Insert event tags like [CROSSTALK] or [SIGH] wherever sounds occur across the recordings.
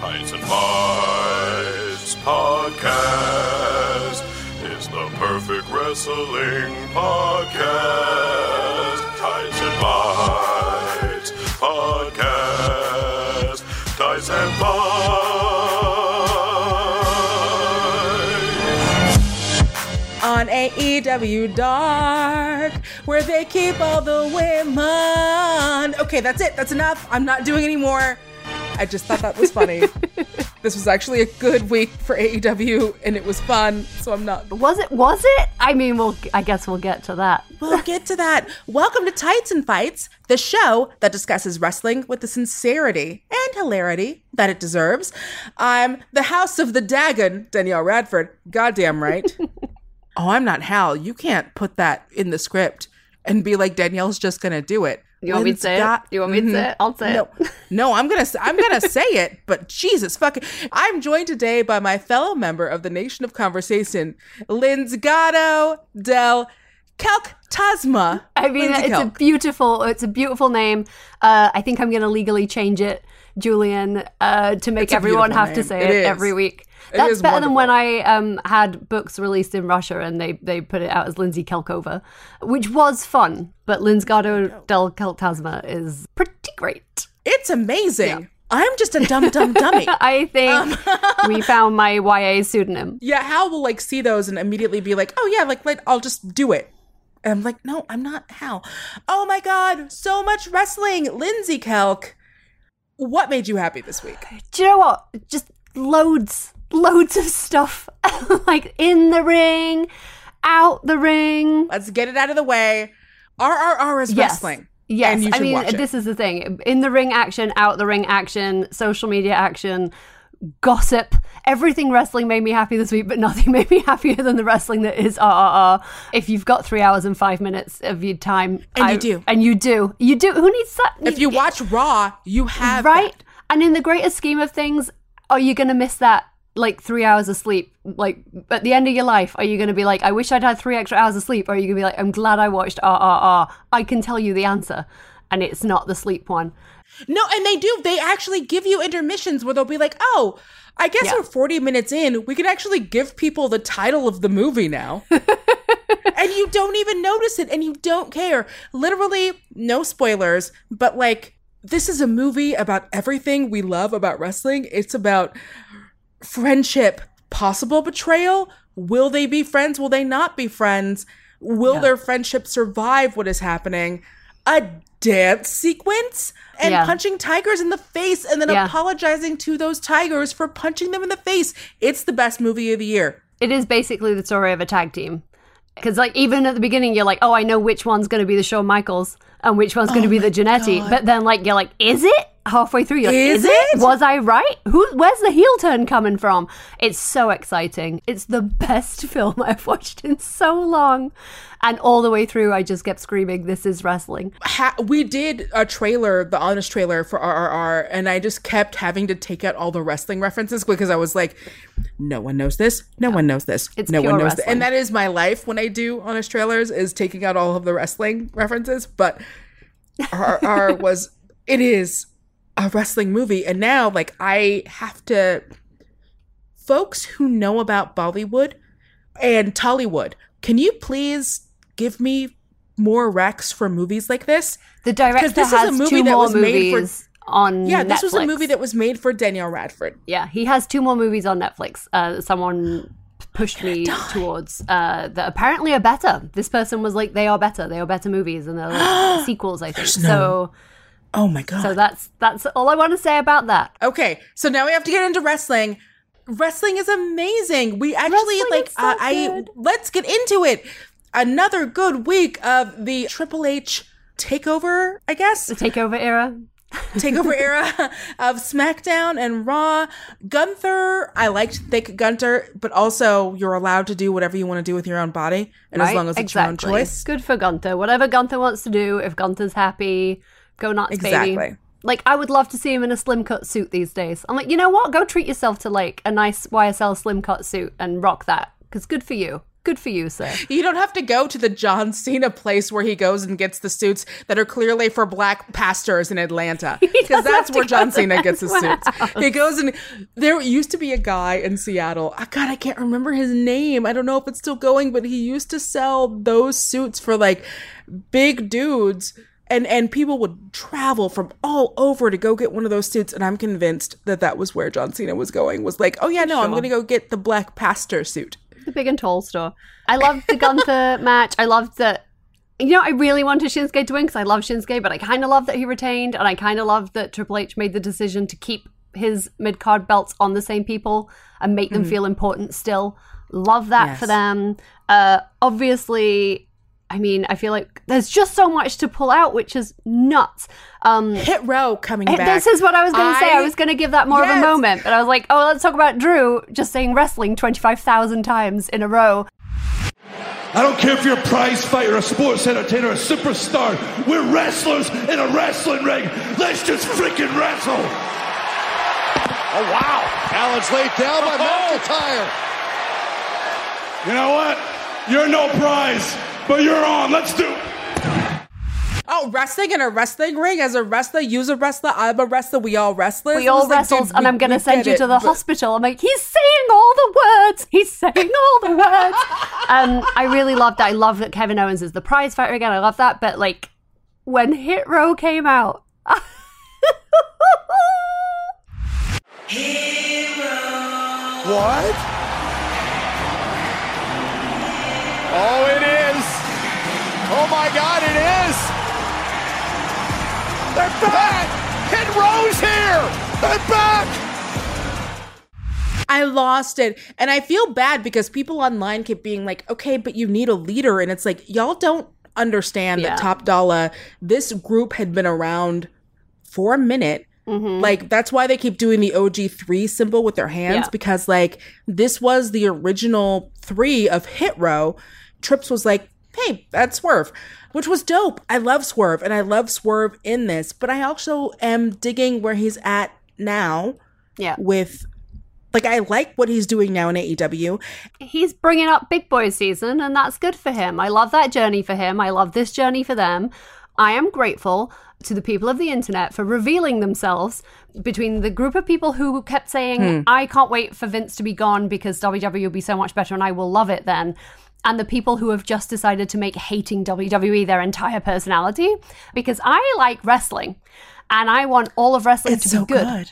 Tights and Fights podcast is the perfect wrestling podcast. Tights and Fights podcast. Tights and Fights. on AEW Dark, where they keep all the women. Okay, that's it. That's enough. I'm not doing any more. I just thought that was funny. [LAUGHS] this was actually a good week for AEW, and it was fun. So I'm not. Was it? Was it? I mean, we'll. I guess we'll get to that. We'll [LAUGHS] get to that. Welcome to Tights and Fights, the show that discusses wrestling with the sincerity and hilarity that it deserves. I'm the House of the Dagon, Danielle Radford. Goddamn right. [LAUGHS] oh, I'm not Hal. You can't put that in the script and be like Danielle's just gonna do it. You want me to say got- it? You want me to say it? I'll say no, it. [LAUGHS] no, I'm gonna I'm gonna say it, but Jesus fucking I'm joined today by my fellow member of the Nation of Conversation, Linsgato del Calctasma. I mean, Lindsay it's a beautiful. It's a beautiful name. Uh, I think I'm going to legally change it, Julian, uh, to make everyone have to say It it, every week. It That's is better than when. I um, had books released in Russia and they, they put it out as Lindsay Kelkova, which was fun. But Linsgato del Keltasma is pretty great. It's amazing. I'm just a dumb dumb dummy. [LAUGHS] I think Um. [LAUGHS] we found my YA pseudonym. Yeah, Hal will like see those and immediately be like, "Oh yeah, like, like I'll just do it." And I'm like, "No, I'm not Hal." Oh my god, so much wrestling, Lindsay Kelk. What made you happy this week? Do you know what? Just loads, loads of stuff. [LAUGHS] like in the ring, out the ring. Let's get it out of the way. RRR is Yes. wrestling. Yes, and you I mean this is the thing: in the ring action, out the ring action, social media action, gossip. Everything wrestling made me happy this week, but nothing [LAUGHS] made me happier than the wrestling that is RRR. If you've got three hours and five minutes of your time, And you do. and you do, you do. Who needs that? If you watch Raw, you have right? that. And in the greater scheme of things, are you going to miss that like three hours of sleep? Like at the end of your life, are you going to be like, I wish I'd had three extra hours of sleep? Or are you going to be like, I'm glad I watched RRR? I can tell you the answer. And it's not the sleep one. No, and they do. They actually give you intermissions where they'll be like, "Oh, I guess Yeah. we're 40 minutes in. We can actually give people the title of the movie now." [LAUGHS] and you don't even notice it and you don't care. Literally, no spoilers, but like this is a movie about everything we love about wrestling. It's about friendship, possible betrayal. Will they be friends? Will they not be friends? Will their friendship survive what is happening? A dance sequence and Yeah. punching tigers in the face and then Yeah. apologizing to those tigers for punching them in the face. It's the best movie of the year. It is basically the story of a tag team. Because like even at the beginning, you're like, oh, I know which one's going to be the Shawn Michaels and which one's going to be oh the Jannetty. But then like you're like, is it? Halfway through, you're like, Is is, it? it? Was I right? Who? Where's the heel turn coming from? It's so exciting. It's the best [LAUGHS] film I've watched in so long, and all the way through, I just kept screaming, "This is wrestling." ha- we did a trailer, the honest trailer for RRR, and I just kept having to take out all the wrestling references because I was like, no one knows this, no one knows this, It's no one knows this. And that is my life when I do honest trailers is taking out all of the wrestling references. But RRR [LAUGHS] was, it is a wrestling movie, and now like I have to, folks who know about Bollywood and Tollywood, can you please give me more recs for movies like this? The director this is a has movie two that more was made for- movies on. Yeah, this was a movie that was made for Danielle Radford. Yeah, he has two more movies on Netflix. Uh, someone pushed me towards uh, that apparently are better. This person was like, they are better. They are better movies, and they're like [GASPS] sequels. I think so. Oh my god. So that's that's all I want to say about that. okay, so now we have to get into wrestling. Wrestling is amazing. We actually Wrestling like so uh, I let's get into it. Another good week of the Triple H takeover, I guess. The takeover era. takeover [LAUGHS] era of SmackDown and Raw. Gunther, I liked Thick Gunther, but also you're allowed to do whatever you want to do with your own body, and as long as it's exactly. your own choice. Good for Gunther. Whatever Gunther wants to do. If Gunther's happy, go nuts, Exactly. baby. Like I would love to see him in a slim cut suit these days. I'm like, you know what? Go treat yourself to like a nice YSL slim cut suit and rock that. Because good for you. Good for you, sir. You don't have to go to the John Cena place where he goes and gets the suits that are clearly for black pastors in Atlanta. [LAUGHS] Because that's where John Cena gets his suits. He goes and there used to be a guy in Seattle. Oh, God, I can't remember his name. I don't know if it's still going, but he used to sell those suits for like big dudes. And, and people would travel from all over to go get one of those suits, and I'm convinced that that was where John Cena was going. Was like, oh yeah, no, I'm gonna go get the black pastor suit. The big and tall store. I loved the Gunther [LAUGHS] match. I loved that. You know, I really wanted Shinsuke to win because I love Shinsuke, but I kind of love that he retained, and I kind of love that Triple H made the decision to keep his mid card belts on the same people and make them feel important still. Love that Yes. for them. Uh, obviously, I mean, I feel like there's just so much to pull out, which is nuts. Um, [LAUGHS] Hit row coming Eh, back. This is what I was going to say. I I- was going to give that more of a moment, but I was like, oh, let's talk about Drew just saying wrestling 25,000 times in a row. I don't care if you're a prize fighter, a sports entertainer, a superstar. We're wrestlers in a wrestling ring. Let's just freaking wrestle. Oh, wow. Allen's laid down by Oh. McIntyre. You know what? You're no prize, but you're on. Let's do it. Oh, wrestling in a wrestling ring as a wrestler, use a wrestler, I'm a wrestler, we all wrestlers. We all It's like, and I'm going to send get you to the but- hospital. I'm like, he's saying all the words. He's saying all the words. [LAUGHS] um, I really love that. I love that Kevin Owens is the prize fighter again. I love that. But like, when Hit Row came out, [LAUGHS] What? Oh, it is. Oh, my God, it is. They're back. Hit Row's here. They're back. I lost it. And I feel bad because people online keep being like, okay, but you need a leader. And it's like, y'all don't understand Yeah. that Top Dolla, this group had been around for a minute. Mm-hmm. Like, that's why they keep doing the OG3 symbol with their hands Yeah. because, like, this was the original three of Hit Row. Trips was like, hey, that's Swerve, which was dope. I love Swerve and I love Swerve in this, but I also am digging where he's at now yeah, with like I like what he's doing now in AEW. he's bringing up Big Boy season, and that's good for him. I love that journey for him. I love this journey for them. I am grateful to the people of the internet for revealing themselves between the group of people who kept saying, hmm. I can't wait for Vince to be gone because WWE will be so much better and I will love it then. And the people who have just decided to make hating WWE their entire personality because I like wrestling and I want all of wrestling to be good.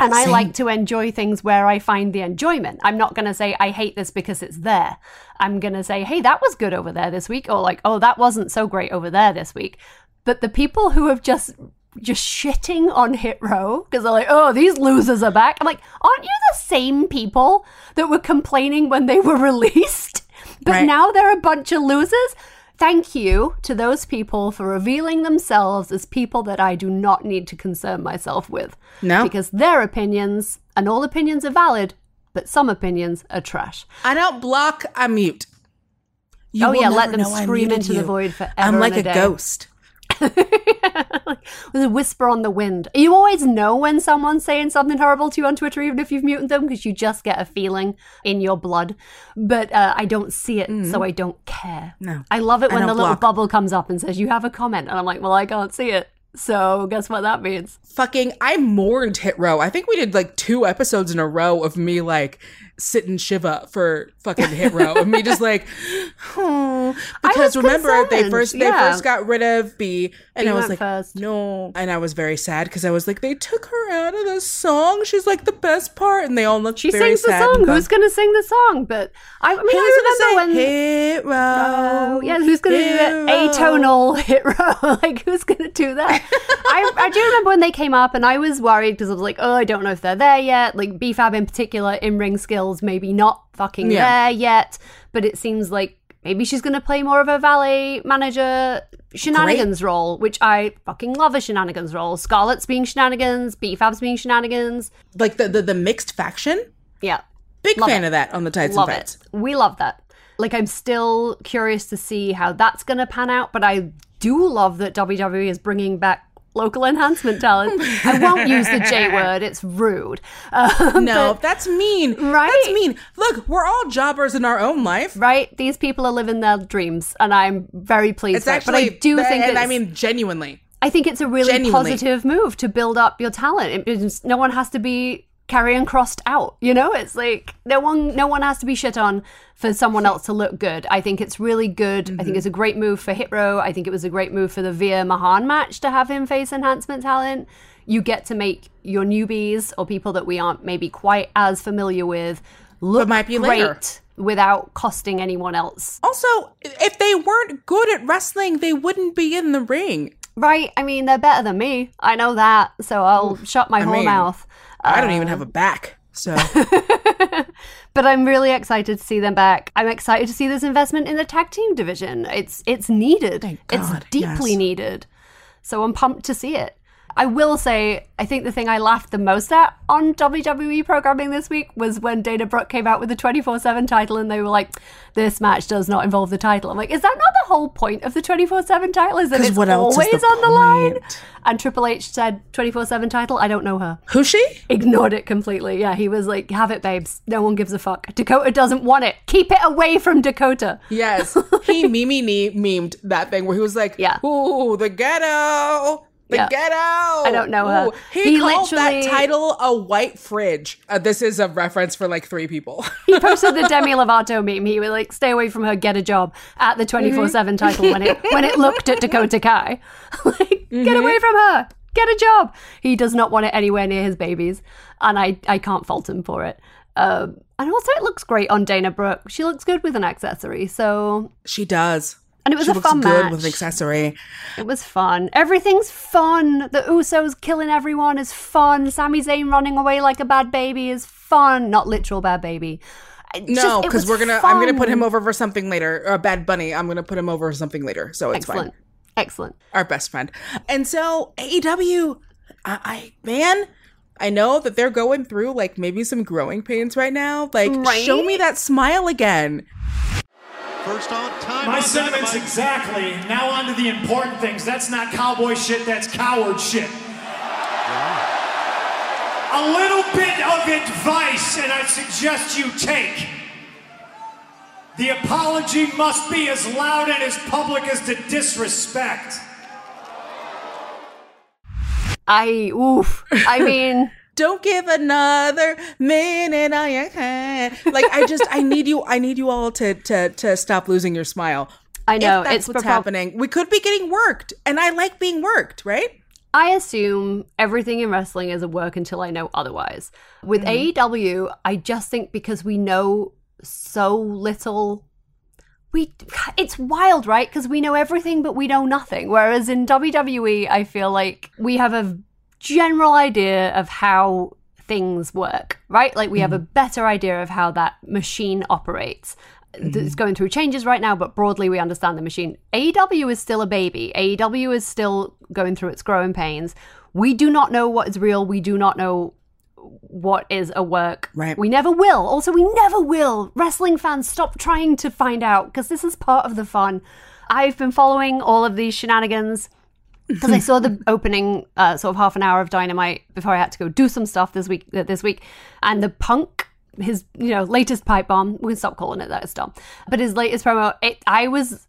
And I like to enjoy things where I find the enjoyment. I'm not going to say I hate this because it's there. I'm going to say, hey, that was good over there this week, or like, oh, that wasn't so great over there this week. But the people who have just just shitting on Hit Row because they're like, oh, these losers are back. I'm like, aren't you the same people that were complaining when they were [LAUGHS] released? But Right. now they're a bunch of losers. Thank you to those people for revealing themselves as people that I do not need to concern myself with. No. Because their opinions, and all opinions are valid, but some opinions are trash. I don't block, I mute. You Oh, yeah, let them scream into the void forever I'm like a a ghost. [LAUGHS] With a whisper on the wind. You always know when someone's saying something horrible to you on Twitter, even if you've muted them, because you just get a feeling in your blood. But uh, I don't see it, so I don't care. No, I love it when the don't little bubble comes up and says, You have a comment. And I'm like, Well, I can't see it. So guess what that means? Fucking, I mourned Hit Row. I think we did like two episodes in a row of me like sitting Shiva for fucking Hit Row. and me just like, [LAUGHS] oh. Because remember, they concerned, first they yeah. first got rid of B. And B I was like, first. no. And I was very sad because I was like, they took her out of the song. She's like the best part. And they all looked She very sings the song. Who's going to sing the song? But I, I mean, Who's I remember gonna when. Hit Row? Oh, yeah, who's going to do the Row? atonal hit row? [LAUGHS] like, who's going to do that? I, I do remember when they came up, and I was worried because I was like, oh, I don't know if they're there yet. Like, BFAB in particular, in ring maybe not fucking Yeah. there yet. But it seems like maybe she's going to play more of a valet manager shenanigans role, which I fucking love a shenanigans role. Scarlett's being shenanigans, BFAB's being shenanigans. Like the, the, the mixed faction? Yeah. Big Love fan it. of that on the Tides love and Fights. it. We love that. Like, I'm still curious to see how that's going to pan out, but I do love that WWE is bringing back local enhancement talent. I won't [LAUGHS] use the J word; it's rude. [LAUGHS] Um, No, but- that's mean. Right? That's mean. Look, we're all jobbers in our own life. right? These people are living their dreams, and I'm very pleased. It's for it. but I do and think, I mean, genuinely. I think it's a really Genuinely. positive move to build up your talent. It- no one has to be carrying crossed out. You know, it's like no one, no one has to be shit on for someone else to look good. I think it's really good. I Mm-hmm. think it's a great move for Hit Row. I think it was a great move for the Veer Mahaan match to have him face enhancement talent. You get to make your newbies or people that we aren't maybe quite as familiar with look might be great later. without costing anyone else. Also, if they weren't good at wrestling, they wouldn't be in the ring. Right? I mean, they're better than me. I know that, so I'll hmm. shut my whole mean, mouth. I don't even have um, a back. So [LAUGHS] But I'm really excited to see them back. I'm excited to see this investment in the tag team division. It's it's needed. God, it's deeply yes. needed. So I'm pumped to see it. I will say, I think the thing I laughed the most at on WWE programming this week was when Dana Brooke came out with the 24 7 title and they were like, this match does not involve the title. I'm like, is that not the whole point of the 24 7 title? Is that 'Cause it's what else is always the on the line? And Triple H said 24 7 title. I don't know her who's she? ignored it completely. Yeah, he was like, "Have it, babes. No one gives a fuck. Dakota doesn't want it. Keep it away from Dakota." Yes, [LAUGHS] he mimi me memed that thing where he was like, Yeah. ooh, the ghetto." The Yeah. ghetto. I don't know her. He, He called literally- that title a white fridge. Uh, this is a reference for like three people. He posted the Demi Lovato meme. He was like, "Stay away from her. Get a job." At the twenty four seven title when it when it looked at Dakota Kai, [LAUGHS] like, get away from her. Get a job. He does not want it anywhere near his babies, and I I can't fault him for it. Um, and also, it looks great on Dana Brooke. She looks good with an accessory. So, she does. And it was she a looks fun good match. with an accessory. It was fun. Everything's fun. The Usos killing everyone is fun. Sami Zayn running away like a bad baby is fun. Not literal bad baby. It's No, because we're gonna. I'm gonna put him over for something later. Or a Bad Bunny. I'm gonna put him over for something later. So it's Excellent. fine. Excellent. Our best friend. And so AEW, I, I man, I know that they're going through like maybe some growing pains right now. Like, Right? show me that smile again. First on time. My on sentiments Dynamite. exactly. Now on to the important things. That's not cowboy shit, that's coward shit. A little bit of advice, and I suggest you take. The apology must be as loud and as public as the disrespect. I oof. I mean, Don't give another minute on your hand. Like I just, I need you. I need you all to to to stop losing your smile. I know if that's it's what's prob- happening. We could be getting worked, and I like being worked, right? I assume everything in wrestling is a work until I know otherwise. With Mm-hmm. AEW, I just think because we know so little we it's wild, right? Because we know everything but we know nothing. Whereas in WWE, I feel like we have a general idea of how things work, right? Like we have a mm-hmm. better idea of how that machine operates. It's mm-hmm. going through changes right now, but broadly we understand the machine. AEW is still a baby. AEW is still going through its growing pains. We do not know what is real. We do not know what is a work. Right. We never will. Also, we never will. Wrestling fans, stop trying to find out because this is part of the fun. I've been following all of these shenanigans because I saw the opening uh, sort of half an hour of Dynamite before I had to go do some stuff this week. Uh, this week, and the Punk, his you know latest pipe bomb. We can stop calling it that. It's dumb. But his latest promo, it, I was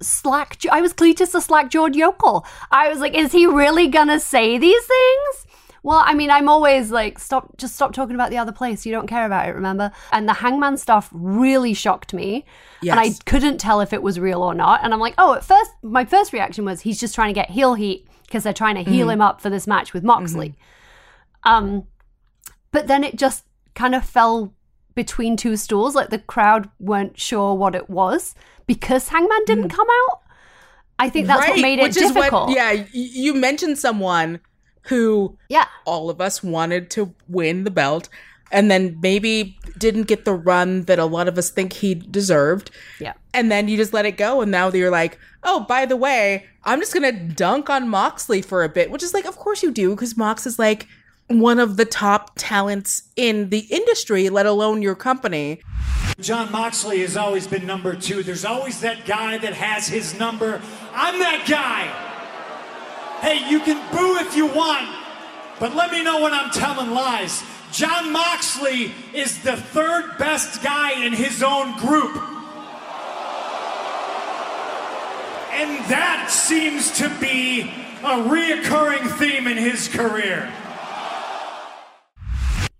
slack. I was Cletus the slack jawed yokel. I was like, is he really gonna say these things? Well, I mean, I'm always like, stop, just stop talking about the other place. You don't care about it, remember? And the hangman stuff really shocked me. And I couldn't tell if it was real or not. And I'm like, oh, at first, my first reaction was he's just trying to get heel heat because they're trying to heal mm. him up for this match with Moxley. Mm-hmm. Um, but then it just kind of fell between two stools. Like the crowd weren't sure what it was because Hangman didn't mm. come out. I think that's what made it difficult. what, yeah, you mentioned someone who yeah. all of us wanted to win the belt and then maybe didn't get the run that a lot of us think he deserved. Yeah. And then you just let it go. And now you're like, oh, by the way, I'm just going to dunk on Moxley for a bit, which is like, of course you do, because Mox is like one of the top talents in the industry, let alone your company. John Moxley has always been number two. There's always that guy that has his number. I'm that guy. Hey, you can boo if you want, but let me know when I'm telling lies. John Moxley is the third best guy in his own group. And that seems to be a reoccurring theme in his career.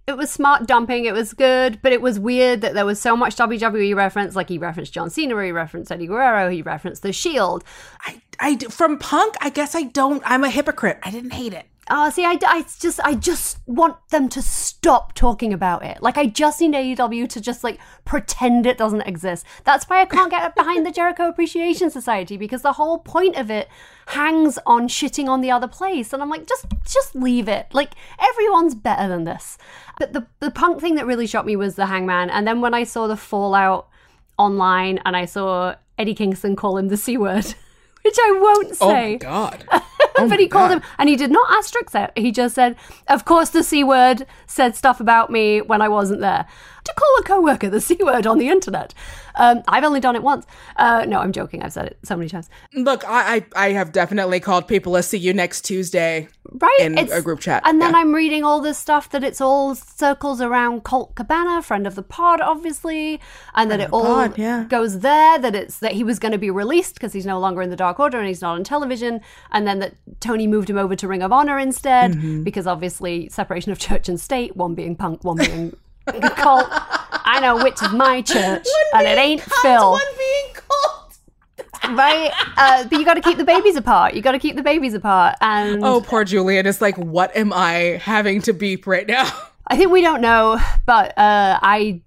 It was smart dumping. It was good, but it was weird that there was so much WWE reference. Like he referenced John Cena, he referenced Eddie Guerrero, he referenced The Shield. I, I from Punk, I guess I don't. I'm a hypocrite. I didn't hate it. Oh, see, I, I just, I just want them to stop talking about it. Like, I just need AEW to just like pretend it doesn't exist. That's why I can't get behind the Jericho Appreciation Society because the whole point of it hangs on shitting on the other place, and I'm like, just, just leave it. Like, everyone's better than this. But the the punk thing that really shocked me was the Hangman, and then when I saw the fallout online and I saw Eddie Kingston call him the c word. [LAUGHS] Which I won't oh say. Oh God. [LAUGHS] Oh but he called him, and he did not asterisk it. He just said, "Of course, the c word said stuff about me when I wasn't there." To call a coworker the [LAUGHS] c word on the internet, um, I've only done it once. Uh, no, I'm joking. I've said it so many times. Look, I, I I have definitely called people a see you next Tuesday Right in a group chat. and then Yeah. I'm reading all this stuff that it's all circles around Colt Cabana, friend of the pod, obviously, and that it all pod, yeah. goes there. That it's that he was going to be released because he's no longer in the Dark Order and he's not on television, and then that Tony moved him over to Ring of Honor instead Mm-hmm. because obviously separation of church and state, one being Punk, one being [LAUGHS] Colt. I know which is my church, and it ain't Phil One being called. right? Uh, but you got to keep the babies apart. You got to keep the babies apart. And Oh, poor Julian is like, what am I having to beep right now? I think we don't know, but uh, I,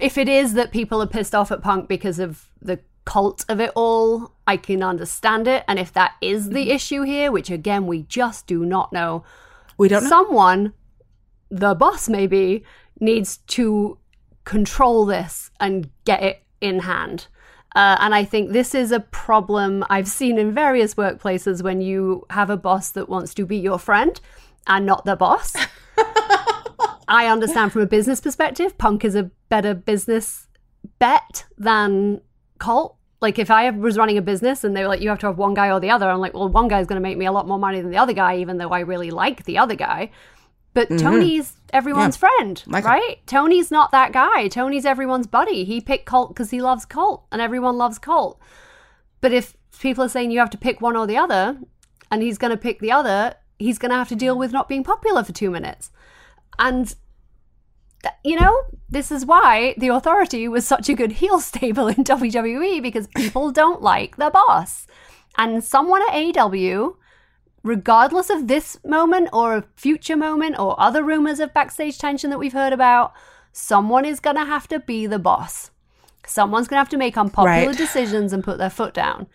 if it is that people are pissed off at Punk because of the Colt of it all, I can understand it. And if that is the issue here, which again we just do not know, We don't know. someone, the boss maybe, needs to control this and get it in hand. Uh, and I think this is a problem I've seen in various workplaces when you have a boss that wants to be your friend and not the boss. [LAUGHS] I understand from a business perspective, Punk is a better business bet than Colt. Like if I was running a business and they were like, you have to have one guy or the other, I'm like, well, one guy's going to make me a lot more money than the other guy, even though I really like the other guy. But mm-hmm. Tony's everyone's friend, Like him. right? Tony's not that guy. Tony's everyone's buddy. He picked Colt because he loves Colt, and everyone loves Colt. But if people are saying you have to pick one or the other, and he's going to pick the other, he's going to have to deal with not being popular for two minutes. And, th- you know, this is why the authority was such a good [LAUGHS] heel stable in [LAUGHS] WWE because people don't like their boss. And someone at AEW, regardless of this moment or a future moment or other rumors of backstage tension that we've heard about, someone is going to have to be the boss. Someone's going to have to make unpopular Right. decisions and put their foot down.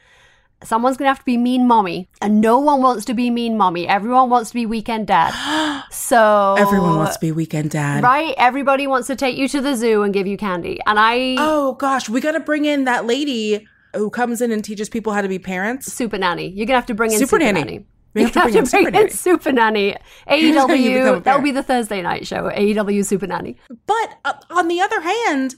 Someone's going to have to be mean mommy. And no one wants to be mean mommy. Everyone wants to be weekend dad. [GASPS] So. Everyone wants to be weekend dad. Right? Everybody wants to take you to the zoo and give you candy. And I. Oh gosh, we got to bring in that lady who comes in and teaches people how to be parents. Super Nanny. You're gonna have to bring in Super Super, Nanny. Nanny. We You have to bring in Super Nanny. Nanny. Here's how you become [LAUGHS] a AEW. That'll be the Thursday night show. AEW Super Nanny. But uh, on the other hand,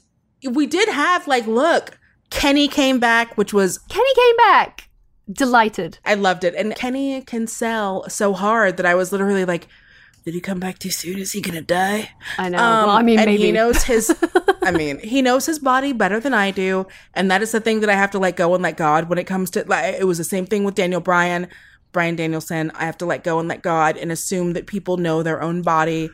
we did have like, look, Kenny came back, which was Kenny came back. Delighted. I loved it, and Kenny can sell so hard that I was literally like, did he come back too soon? Is he gonna die? I know. well, I mean, Um, and maybe he knows his. [LAUGHS] I mean, he knows his body better than I do, and that is the thing that I have to let go and let God when it comes to. Like, it was the same thing with Daniel Bryan, Bryan Danielson. I have to let go and let God and assume that people know their own body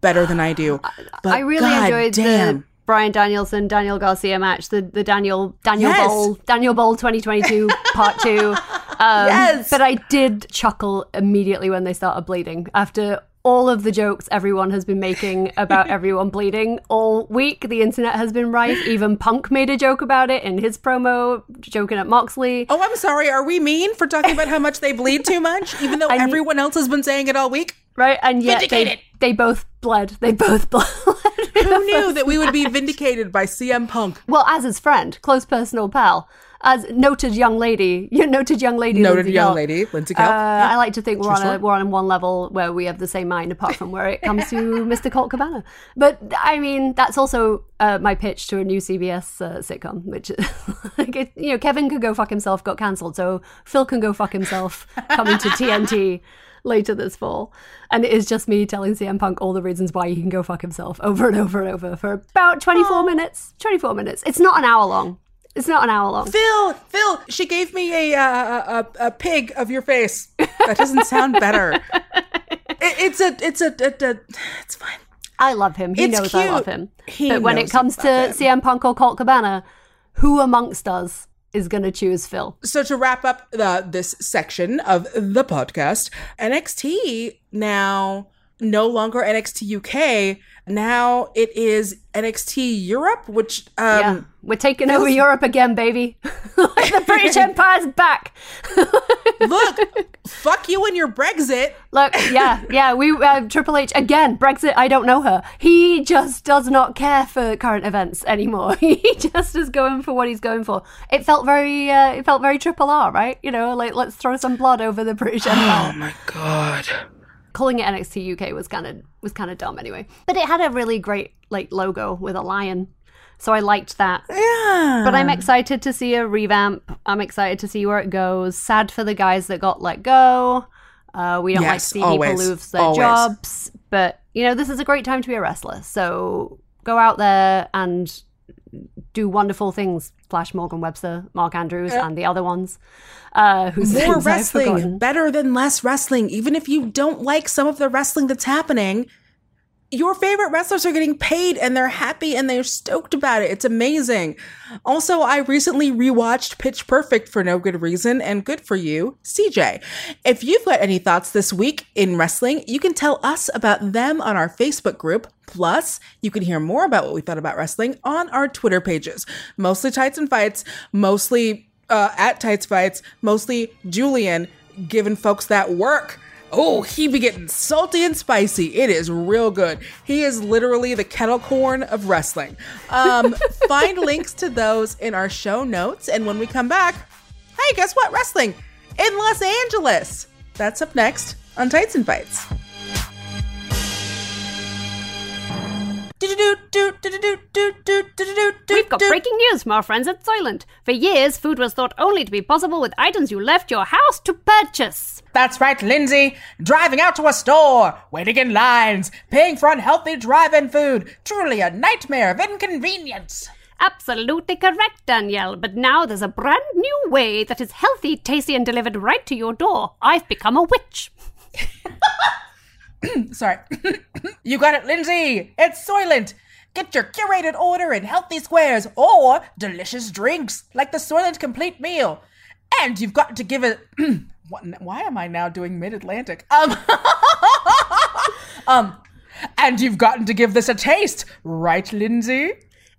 better than I do. [SIGHS] But I really God enjoyed damn. the Bryan Danielson Daniel Garcia match. The the Daniel Daniel Yes. Bowl Daniel Bowl 2022 [LAUGHS] part two. Um, Yes. But I did chuckle immediately when they started bleeding after. All of the jokes everyone has been making about [LAUGHS] everyone bleeding all week, the internet has been rife. Even Punk made a joke about it in his promo, joking at Moxley. Oh, I'm sorry. Are we mean for talking about how much they bleed too much, even though [LAUGHS] mean- everyone else has been saying it all week? Right, and yet they, they both bled. They both [LAUGHS] bled. Who knew that we would be vindicated by CM Punk? well, as his friend, close personal pal. As noted young lady, [LAUGHS] your noted young lady, Noted Lindsay young lady, Lindsay Uh, Yeah. I like to think we're True on a, story. we're on one level where we have the same mind, apart from where it comes to [LAUGHS] Mr. Colt Cabana. But I mean, that's also uh, my pitch to a new CBS uh, sitcom, which [LAUGHS] like it, you know, Kevin could go fuck himself, got cancelled, so Phil can go fuck himself, coming to TNT later this fall. And it is just me telling CM Punk all the reasons why he can go fuck himself over and over and over for about 24 minutes. 24 minutes. It's not an hour long. It's not an hour long. Phil, Phil, she gave me a, uh, a a pig of your face. That doesn't sound better. [LAUGHS] It, it's a, it's a, a, a, it's fine. I love him. He It's knows I love him. He but when it comes to him. CM Punk or Colt Cabana, who amongst us is going to choose Phil? So to wrap up the, this section of the podcast, NXT now no longer NXT UK. Now it is NXT Europe, which um, yeah, we're taking over Europe again, baby. [LAUGHS] the British [LAUGHS] Empire's back. [LAUGHS] look, fuck you and your Brexit. Look, yeah, yeah. We uh, Triple H again. Brexit. I don't know her. He just does not care for current events anymore. he just is going for what he's going for. It felt very. Uh, it felt very Triple R, right? You know, like let's throw some blood over the British Empire. Oh my god. calling it NXT UK was kind of was kind of dumb anyway. But it had a really great like logo with a lion. So I liked that. Yeah. But I'm excited to see a revamp. I'm excited to see where it goes. Sad for the guys that got let go. Uh, we don't like Yes, to see always, people lose their always. jobs. But, you know, this is a great time to be a wrestler. So go out there and do wonderful things. Flash Morgan Webster, Mark Andrews, and the other ones. Uh, whose More wrestling, better than less wrestling. Even if you don't like some of the wrestling that's happening, your favorite wrestlers are getting paid and they're happy and they're stoked about it. It's amazing. Also, I recently rewatched Pitch Perfect for no good reason, and good for you, CJ. If you've got any thoughts this week in wrestling, you can tell us about them on our Facebook group. Plus, you can hear more about what we thought about wrestling on our Twitter pages. Mostly Tights and Fights, mostly uh, at Tights Fights, mostly Julian giving folks that work. Oh, he be getting salty and spicy. It is real good. He is literally the kettle corn of wrestling. Um, [LAUGHS] find links to those in our show notes. And when we come back, hey, guess what? Wrestling in Los Angeles. That's up next on Tights and Fights. We've got breaking news from our friends at Soylent. For years, food was thought only to be possible with items you left your house to purchase. That's right, Lindsay. Driving out to a store, waiting in lines, paying for unhealthy drive-in food. Truly a nightmare of inconvenience. Absolutely correct, Danielle. But now there's a brand new way that is healthy, tasty, and delivered right to your door. I've become a witch. [COUGHS] Sorry. [COUGHS] you got it, Lindsay. It's Soylent. Get your curated order in healthy squares or delicious drinks like the Soylent Complete Meal. And you've got to give it. [COUGHS] what, why am I now doing Mid Atlantic? Um, [LAUGHS] um, and you've gotten to give this a taste, right, Lindsay?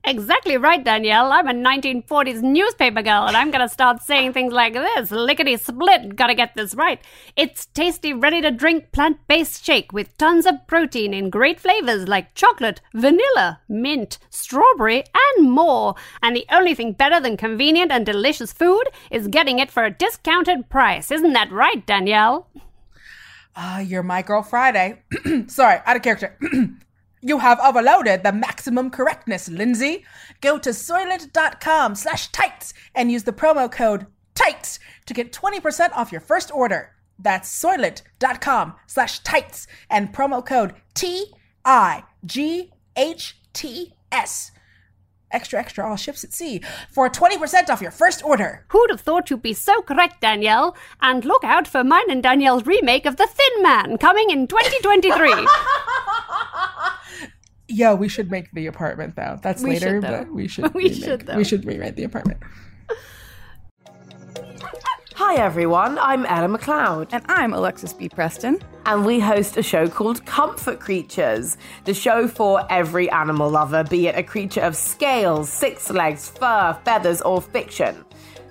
Exactly right, Danielle. I'm a 1940s newspaper girl, and I'm gonna start saying things like this lickety split, gotta get this right. It's tasty, ready to drink plant based shake with tons of protein in great flavors like chocolate, vanilla, mint, strawberry, and more. And the only thing better than convenient and delicious food is getting it for a discounted price. Isn't that right, Danielle? Ah, you're my girl Friday. [CLEARS THROAT] Sorry, out of character. [CLEARS THROAT] you have overloaded the maximum correctness, Lindsay. Go to soylent.com slash tights and use the promo code TIGHTS to get 20% off your first order. That's soylent.com slash tights and promo code T-I-G-H-T-S. Extra, extra, all ships at sea for 20% off your first order. Who'd have thought you'd be so correct, Danielle? And look out for mine and Danielle's remake of The Thin Man coming in 2023. [LAUGHS] yeah, we should make the apartment though. That's We later, should, though. but we should. [LAUGHS] We remake- should, though. We should rewrite the apartment. Hi everyone, I'm Ella McLeod, And I'm Alexis B. Preston. and we host a show called Comfort Creatures, the show for every animal lover, be it a creature of scales, six legs, fur, feathers, or fiction.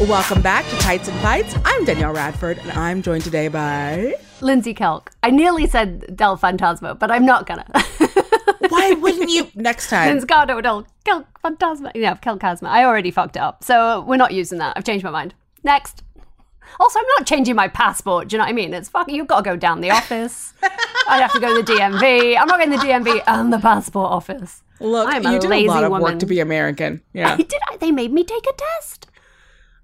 Welcome back to Tights and Fights. I'm Danielle Radford, and I'm joined today by. Lindsay Kelk. I nearly said Del Fantasma, but I'm not gonna. [LAUGHS] Why [LAUGHS] wouldn't you next time? Linsgardo Del Kelk Fantasma. Yeah, Kelk Casma. I already fucked it up, so we're not using that. I've changed my mind. Next. Also, I'm not changing my passport. Do you know what I mean? It's fucking. You've got to go down the office. [LAUGHS] I'd have to go to the DMV. I'm not going to the DMV and the passport office. Look, I'm a you did lazy a lot of woman. work to be American. Yeah. I did. I, they made me take a test.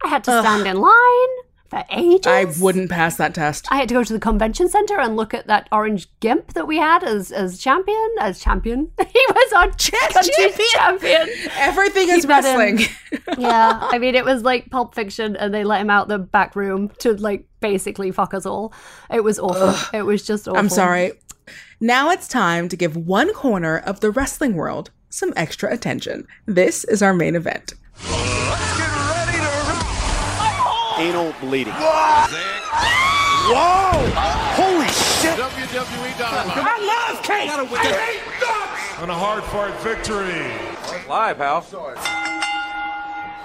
I had to stand in line for ages. I wouldn't pass that test. I had to go to the convention center and look at that orange gimp that we had as as champion. As champion, [LAUGHS] he was our country's champion. Everything is wrestling. [LAUGHS] yeah, I mean, it was like Pulp Fiction, and they let him out the back room to like basically fuck us all. It was awful. It was just awful. I'm sorry. Now it's time to give one corner of the wrestling world some extra attention. This is our main event. Anal bleeding. Whoa! Holy shit! WWE Dynamite. I love cake! I hate ducks! On a hard fought victory. Live, pal.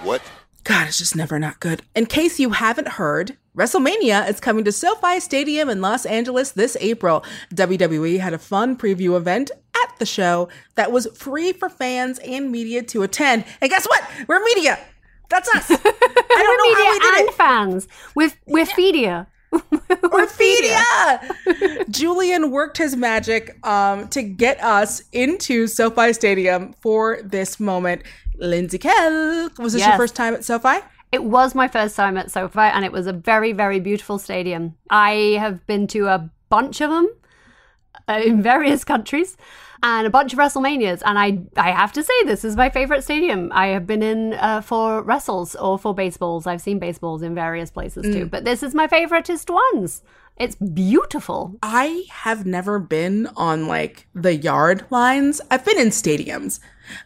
What? God, it's just never not good. In case you haven't heard, WrestleMania is coming to SoFi Stadium in Los Angeles this April. WWE had a fun preview event at the show that was free for fans and media to attend. And guess what? We're media. That's us. [LAUGHS] I don't know how we Media did and it. fans with with Fedia. [LAUGHS] Orphedia. [LAUGHS] Julian worked his magic um, to get us into SoFi Stadium for this moment. Lindsay Kelk, was this your first time at SoFi? It was my first time at SoFi, and it was a very, very beautiful stadium. I have been to a bunch of them uh, in various countries and a bunch of WrestleManias, and I I have to say this is my favorite stadium. I have been in uh, for wrestles or for baseballs. I've seen baseballs in various places too, but this is my favoriteest ones. It's beautiful. I have never been on like the yard lines. I've been in stadiums,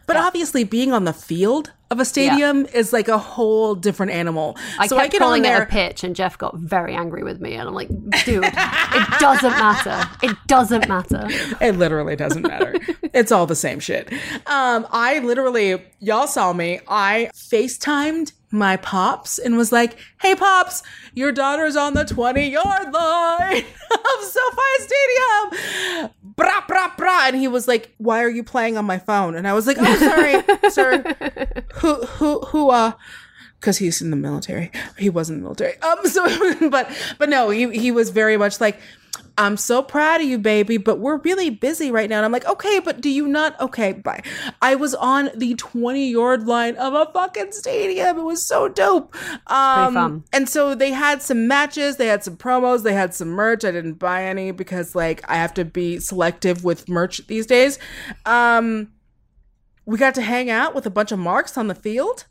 but obviously being on the field of a stadium is like a whole different animal. I so kept I get calling on there. it a pitch, and Jeff got very angry with me. And I'm like, dude, it doesn't matter. It doesn't matter. It literally doesn't matter. [LAUGHS] it's all the same shit. Um, I literally, y'all saw me. I FaceTimed my pops and was like, "Hey pops, your daughter's on the 20 yard line [LAUGHS] of SoFi Stadium." Bra bra bra, and he was like, "Why are you playing on my phone?" And I was like, "Oh, sorry, [LAUGHS] sir. Who who who uh." because he's in the military. He was in the military. Um, [LAUGHS] so, but, but no, he, he was very much like, I'm so proud of you, baby, but we're really busy right now. And I'm like, okay, but do you not? Okay, bye. I was on the 20 yard line of a fucking stadium. It was so dope. Um, and so they had some matches, they had some promos, they had some merch. I didn't buy any because like I have to be selective with merch these days. Um, we got to hang out with a bunch of marks on the field.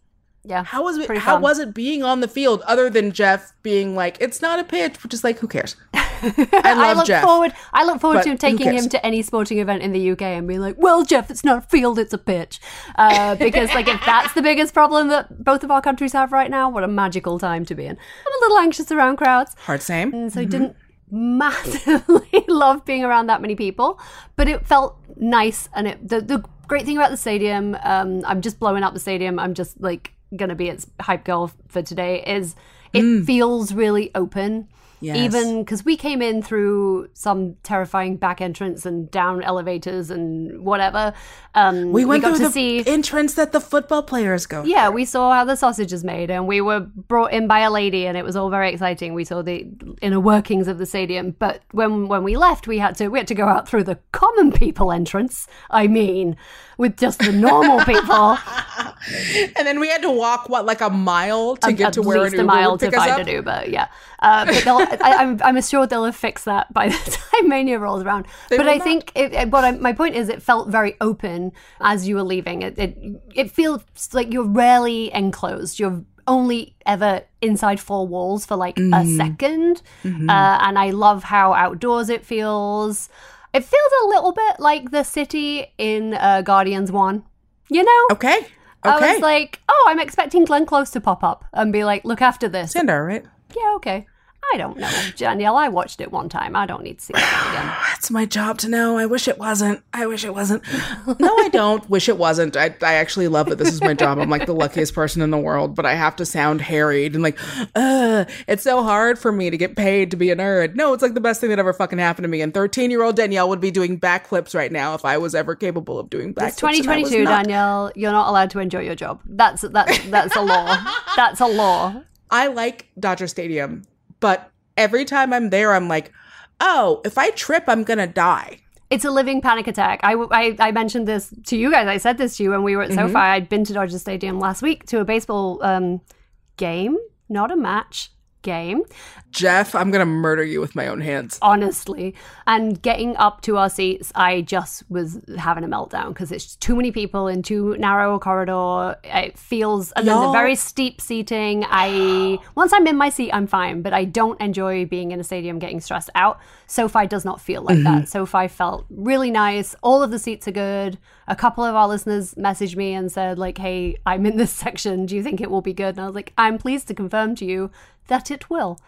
Yeah. How was it? How fun. was it being on the field? Other than Jeff being like, "It's not a pitch," which is like, who cares? [LAUGHS] I I love look Jeff. forward. I look forward to taking him to any sporting event in the UK and being like, "Well, Jeff, it's not a field, it's a pitch," uh, [LAUGHS] because like if that's the biggest problem that both of our countries have right now, what a magical time to be in. I'm a little anxious around crowds, Hard same. and so I didn't massively [LAUGHS] love being around that many people, but it felt nice. And it the the great thing about the stadium, um, I'm just blowing up the stadium. I'm just like gonna be its hype girl for today. Is it feels really open. Yes. Even because we came in through some terrifying back entrance and down elevators and whatever. Um, We went got through to the see entrance that the football players go. yeah, we saw how the sausage is made, and we were brought in by a lady, and it was all very exciting. We saw the inner workings of the stadium, but when when we left, we had to we had to go out through the common people entrance. I mean, with just the normal people, [LAUGHS] [LAUGHS] and then we had to walk what like a mile to get to where an least Uber a mile to find an Uber. Yeah, uh, but I, I'm I'm sure they'll have fixed that by the [LAUGHS] time Mania rolls around. but I not. think it, it- what I, my point is, it felt very open as you were leaving. It it it feels like you're rarely enclosed. You're only ever inside four walls for like a 2nd uh, and I love how outdoors it feels. It feels a little bit like the city in uh, Guardians One. You know, Okay. Okay. I was like, oh, I'm expecting Glenn Close to pop up and be like, look after this. Cinder, right? Yeah, okay. I don't know, Danielle. I watched it one time. I don't need to see it again. [SIGHS] That's my job to know. I wish it wasn't. I wish it wasn't. [LAUGHS] No, I don't. wish it wasn't. I, I actually love that this is my job. I'm like the luckiest person in the world, but I have to sound harried and like, uh, it's so hard for me to get paid to be a nerd. No, it's like the best thing that ever fucking happened to me. And 13 year old Danielle would be doing backflips right now if I was ever capable of doing backflips. It's and I was 2022, not. Danielle. You're not allowed to enjoy your job. That's that's that's a law. [LAUGHS] That's a law. I like Dodger Stadium, but every time I'm there, I'm like, oh, if I trip, I'm gonna die. It's a living panic attack. I, I, I mentioned this to you guys. I said this to you when we were at SoFi. I'd been to Dodger Stadium last week to a baseball um, game, not a match, game. Jeff, I'm gonna murder you with my own hands. honestly. And getting up to our seats, I just was having a meltdown because it's too many people in too narrow a corridor. It feels, and then the very steep seating. I [SIGHS] once I'm in my seat, I'm fine, but I don't enjoy being in a stadium getting stressed out. SoFi does not feel like that. Mm-hmm. SoFi felt really nice. All of the seats are good. A couple of our listeners messaged me and said, like, "Hey, I'm in this [LAUGHS] section. Do you think it will be good?" And I was like, "I'm pleased to confirm to you that it will."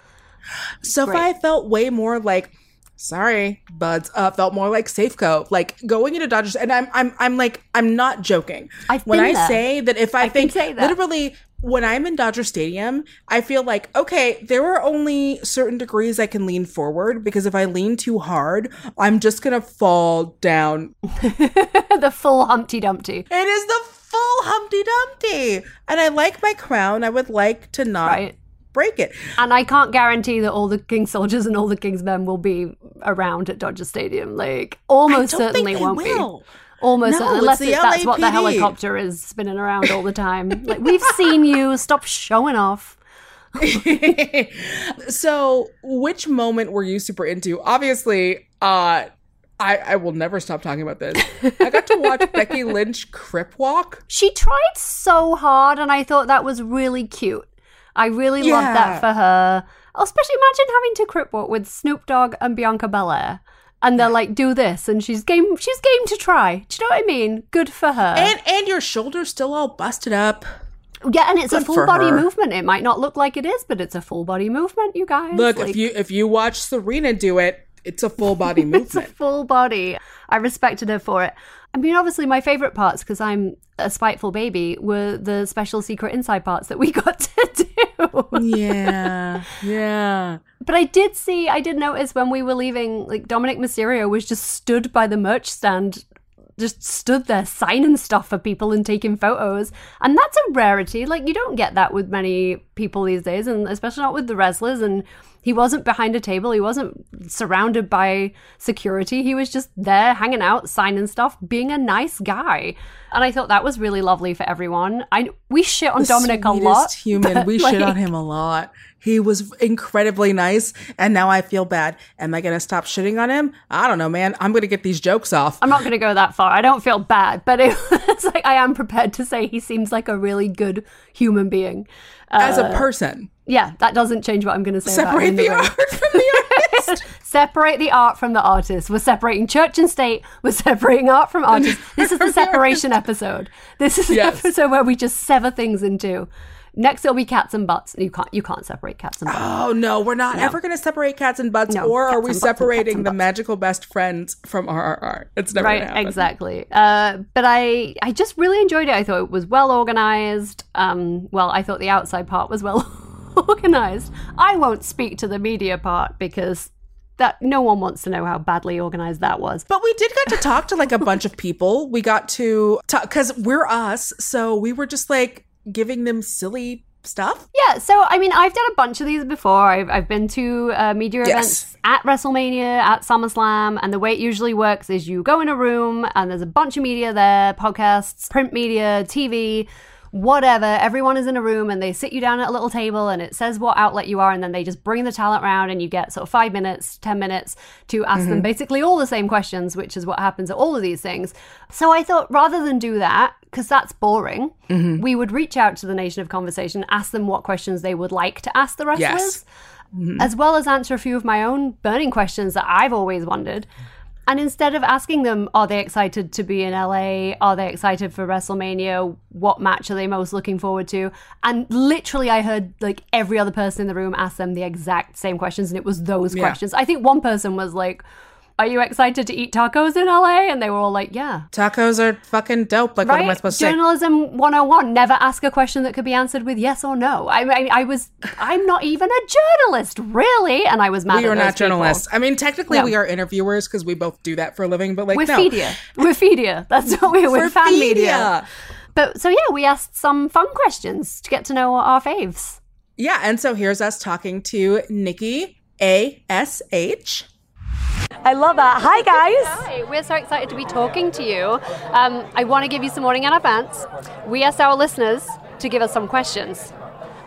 SoFi felt way more like sorry, buds, uh, felt more like Safeco. Like going into Dodgers and I'm I'm I'm like I'm not joking. I've when I there. say that if I, I think literally when I'm in Dodger Stadium, I feel like, okay, there are only certain degrees I can lean forward because if I lean too hard, I'm just gonna fall down. [LAUGHS] the full Humpty Dumpty. It is the full Humpty Dumpty. And I like my crown. I would like to not Right. Break it. And I can't guarantee that all the King's soldiers and all the King's men will be around at Dodger Stadium. Like, almost I don't think certainly won't will. be. Almost No, certainly, unless it's, that's what the helicopter is spinning around all the time. like, we've seen you. Stop showing off. [LAUGHS] so which moment were you super into obviously uh I, I will never stop talking about this. I got to watch Becky Lynch crip walk. She tried so hard, and I thought that was really cute. I really Yeah. that for her. Especially imagine having to crip walk with Snoop Dogg and Bianca Belair. And they're like, do this, and she's game. She's game to try. Do you know what I mean? Good for her. And and your shoulder's still all busted up. Yeah, and it's a full body her. movement. It might not look like it is, but it's a full body movement, you guys. Look, Like, if you if you watch Serena do it, it's a full body movement. [LAUGHS] it's a full body. I respected her for it. I mean, obviously, my favorite parts, because I'm a spiteful baby, were the special secret inside parts that we [LAUGHS] got to do. yeah. Yeah. But I did see, I did notice when we were leaving, like Dominik Mysterio was just stood by the merch stand, just stood there signing stuff for people and taking photos. And that's a rarity. Like, you don't get that with many people these days, and especially not with the wrestlers. And he wasn't behind a table, he wasn't surrounded by security. He was just there hanging out, signing stuff, being a nice guy. And I thought that was really lovely for everyone. I we shit on Dominik a lot. Human. We shit on him a lot. He was incredibly nice, and now I feel bad. Am I gonna stop shitting on him? I don't know, man. I'm gonna get these jokes off. I'm not going to go that far. I don't feel bad, but it, [LAUGHS] it's like I am prepared to say he seems like a really good human being. Uh, As a person, yeah, that doesn't change what I'm going to say. about separate the art from the artist. [LAUGHS] Separate the art from the artist. We're separating church and state. We're separating art from artist. [LAUGHS] This is the separation episode. This is the Yes. episode where we just sever things in two. Next, it'll be cats and butts. You can't. You can't separate cats and butts. Oh no, we're not ever going to separate cats and butts, No, or are we and butts and cats separating the magical best friends from RRR? It's never right happen. exactly uh, but i i just really enjoyed it i thought it was well organized um well i thought the outside part was well [LAUGHS] organized i won't speak to the media part because that no one wants to know how badly organized that was But we did get to talk to like a bunch of people. We got to talk because we're us, so we were just like giving them silly stuff. Yeah, so I mean, I've done a bunch of these before. I've, I've been to uh, media Yes. events at WrestleMania, at SummerSlam, and the way it usually works is you go in a room and there's a bunch of media there podcasts, print media, TV. Whatever. Everyone is in a room and they sit you down at a little table and it says what outlet you are, and then they just bring the talent round and you get sort of five minutes, 10 minutes to ask them mm-hmm. basically all the same questions, which is what happens at all of these things. So I thought rather than do that, because that's boring, mm-hmm. we would reach out to the Nation of Conversation, ask them what questions they would like to ask the wrestlers Yes. Mm-hmm. as well as answer a few of my own burning questions that I've always wondered. And instead of asking them, are they excited to be in LA? Are they excited for WrestleMania? What match are they most looking forward to? And literally, I heard like every other person in the room ask them the exact same questions, and it was those Yeah. questions. I think one person was like, Are you excited to eat tacos in LA? And they were all like, Yeah. Tacos are fucking dope. Like, what am I supposed to say? Journalism 101 never ask a question that could be answered with yes or no. I mean, I was, I'm not even a journalist, really. And I was mad We at are not journalists. people. I mean, technically, No. we are interviewers because we both do that for a living. But like, We're no, media. We're media. [LAUGHS] That's what we're, we're We're fan media. media. But so yeah, we asked some fun questions to get to know our faves. Yeah, and so here's us talking to Nikki A S H. I love that. Hi, guys. Hi, we're so excited to be talking to you. Um, I want to give you some warning in advance. We asked our listeners to give us some questions,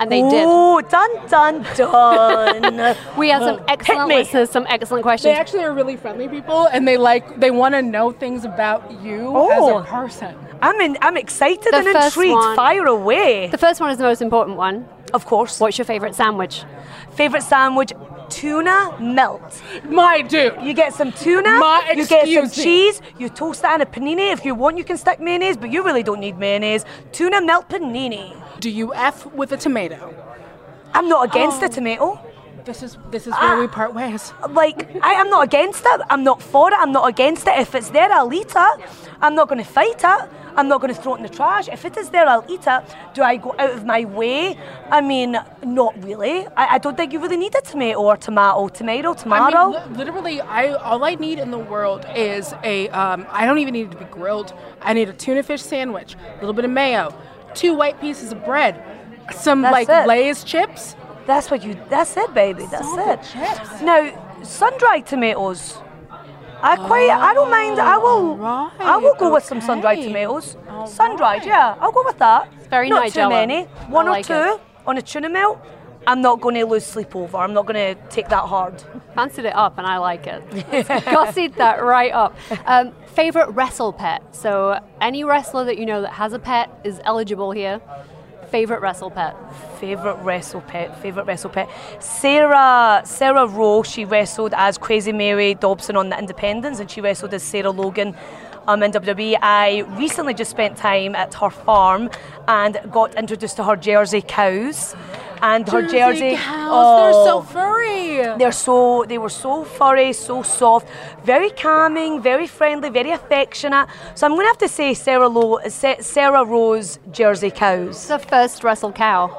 and they did. Oh, dun dun dun. [LAUGHS] We had some excellent me. listeners, some excellent questions. They actually are really friendly people, and they like they want to know things about you Oh. as a person. I'm in, I'm excited The and intrigued. one- Fire away. the first one is the most important one. Of course. What's your favorite sandwich? Favorite sandwich? Tuna melt. My dude. You get some tuna, Ma- you get some me. cheese, you toast that in a panini. If you want, you can stick mayonnaise, but you really don't need mayonnaise. Tuna melt panini. Do you f with a tomato? I'm not against Oh. a tomato. This is this is where we part ways. Like, I am not against it. I'm not for it. I'm not against it. If it's there, I'll eat it. I'm not going to fight it. I'm not going to throw it in the trash. If it is there, I'll eat it. Do I go out of my way? I mean, not really. I, I don't think you really need a tomato or tomato. Tomato, I tomato. mean, li- literally, I all I need in the world is a. Um, I don't even need it to be grilled. I need a tuna fish sandwich, a little bit of mayo, two white pieces of bread, some That's like it. Lay's chips. That's what you. That's it, baby. That's it. chips. Now, sun-dried tomatoes. I quite. I don't mind. I will. I will go with some sun-dried okay. tomatoes. Sun-dried, yeah. I'll go with that. very nice. Not too many. One I or like two it. on a tuna melt. I'm not going to lose sleep over. I'm not going to take that hard. Fancied it up, and I like it. [LAUGHS] Gossied that right up. Um, favorite wrestle pet. So any wrestler that you know that has a pet is eligible here. Favorite wrestle pet. Favorite wrestle pet. Favorite wrestle pet. Sarah Sarah Rowe. She wrestled as Crazy Mary Dobson on the Independents, and she wrestled as Sarah Logan. Um, in WWE, I recently just spent time at her farm and got introduced to her Jersey cows, and her Jersey. cows, they're so Oh. furry. They're so they were so furry, so soft, very calming, very friendly, very affectionate. So I'm going to have to say Sarah Lo- Sa- Sarah Rowe's Jersey cows. It's the first wrestle cow.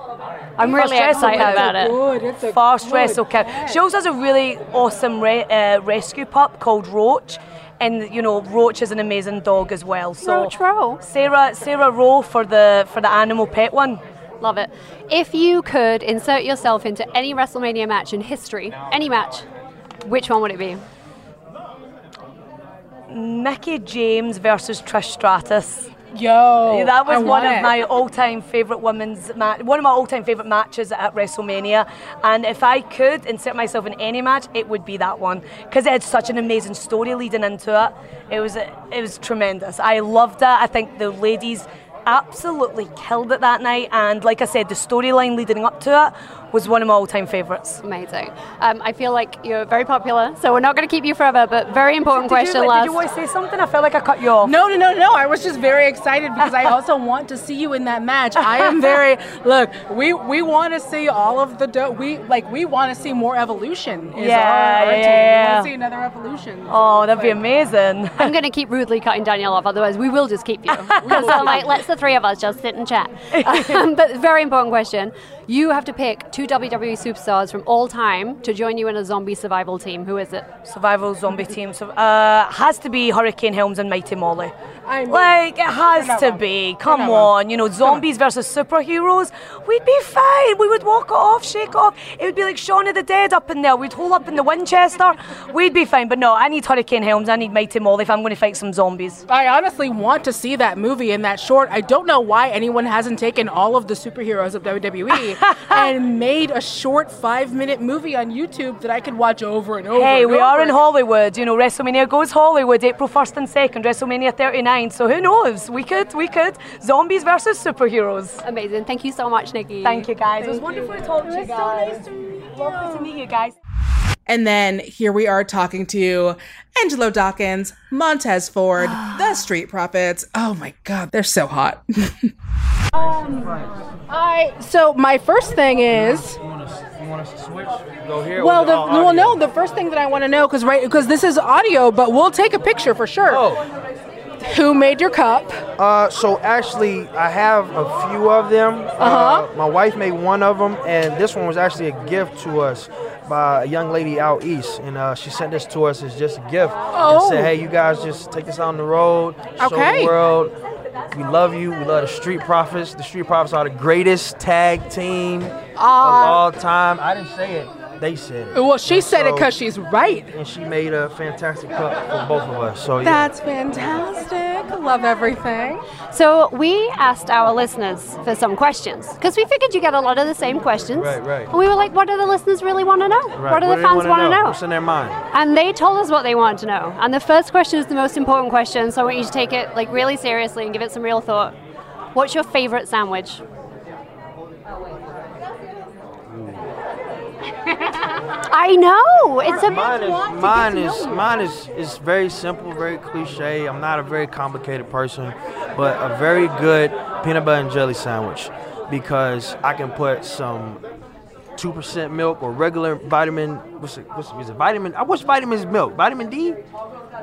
I'm really excited cow. about it. Good. It's a Fast wrestle cow. pet. She also has a really awesome re- uh, rescue pup called Roach, and you know Roach is an amazing dog as well. So Roach Rowe. Sarah Sarah Rowe for the for the animal pet one. Love it. If you could insert yourself into any WrestleMania match in history, any match, which one would it be? Mickie James versus Trish Stratus. Yo, that was I one of it. my all-time favorite women's match, one of my all-time favorite matches at WrestleMania. And if I could insert myself in any match, it would be that one because it had such an amazing story leading into it. It was it was tremendous. I loved it. I think the ladies absolutely killed it that night. And like I said, the storyline leading up to it was one of my all-time favorites. Amazing. Um, I feel like you're very popular, so we're not going to keep you forever, but very important Did question you, last. did you want to say something? I felt like I cut you off. No, no, no, no. I was just very excited because I also [LAUGHS] want to see you in that match. I am very [LAUGHS] look. We we want to see all of the do- we like we want to see more evolution. Is Yeah, our, our yeah, team. We want to see another evolution. Oh, that'd be amazing. I'm going to keep rudely cutting Danielle off, otherwise we will just keep you. [LAUGHS] so like, let's the three of us just sit and chat. Um, but very important question. You have to pick two WWE superstars from all time to join you in a zombie survival team. Who is it? Survival zombie team. So, uh, has to be Hurricane Helms and Mighty Molly. I mean, Like it has to wrong. be. Come not wrong. on, you know, zombies versus superheroes. We'd be fine. We would walk it off, shake it off. It would be like Shaun of the Dead up in there. We'd hole up in the Winchester. We'd be fine. But no, I need Hurricane Helms. I need Mighty Molly if I'm going to fight some zombies. I honestly want to see that movie in that short. I don't know why anyone hasn't taken all of the superheroes of WWE [LAUGHS] and made a short five minute movie on YouTube that I could watch over and over. Hey, and we are in Hollywood. You know, WrestleMania goes Hollywood April 1st and 2nd, WrestleMania 39. So who knows? We could, we could. Zombies versus superheroes. Amazing. Thank you so much, Nikki. Thank you, guys. it was wonderful to talk to you guys. So Lovely to meet you guys. And then here we are talking to Angelo Dawkins, Montez Ford, the [SIGHS] Street Profits. Oh my God, they're so hot. [LAUGHS] Um, I so my first thing is You want us to switch? Go here. well the well no the first thing that I want to know because right because this is audio but we'll take a picture for sure. Oh. Who made your cup? Uh, so actually, I have a few of them. Uh-huh. my wife made one of them, and this one was actually a gift to us by a young lady out east, and uh, she sent this to us as just a gift. Oh. And said, "Hey, you guys, just take this out on the road, show Okay. the world. We love you. We love the Street Profits. The Street Profits are the greatest tag team of all time. I didn't say it. They said it. Well, she And said it because she's right. and she made a fantastic cup for both of us. So yeah. That's fantastic. Love everything. So we asked our listeners for some questions because we figured you get a lot of the same questions. Right, right. And we were like, what do the listeners really want to know? Right. What do What the do fans wanna want know? What's in their mind? And they told us what they wanted to know. And the first question is the most important question, so I want you to take it like really seriously and give it some real thought. What's your favorite sandwich? [LAUGHS] I know. It's a Mine is mine is mine is is very simple, very cliche. I'm not a very complicated person, but a very good peanut butter and jelly sandwich because I can put some two percent milk or regular vitamin. What's it? What's is it? Vitamin? I wish vitamins milk. Vitamin D.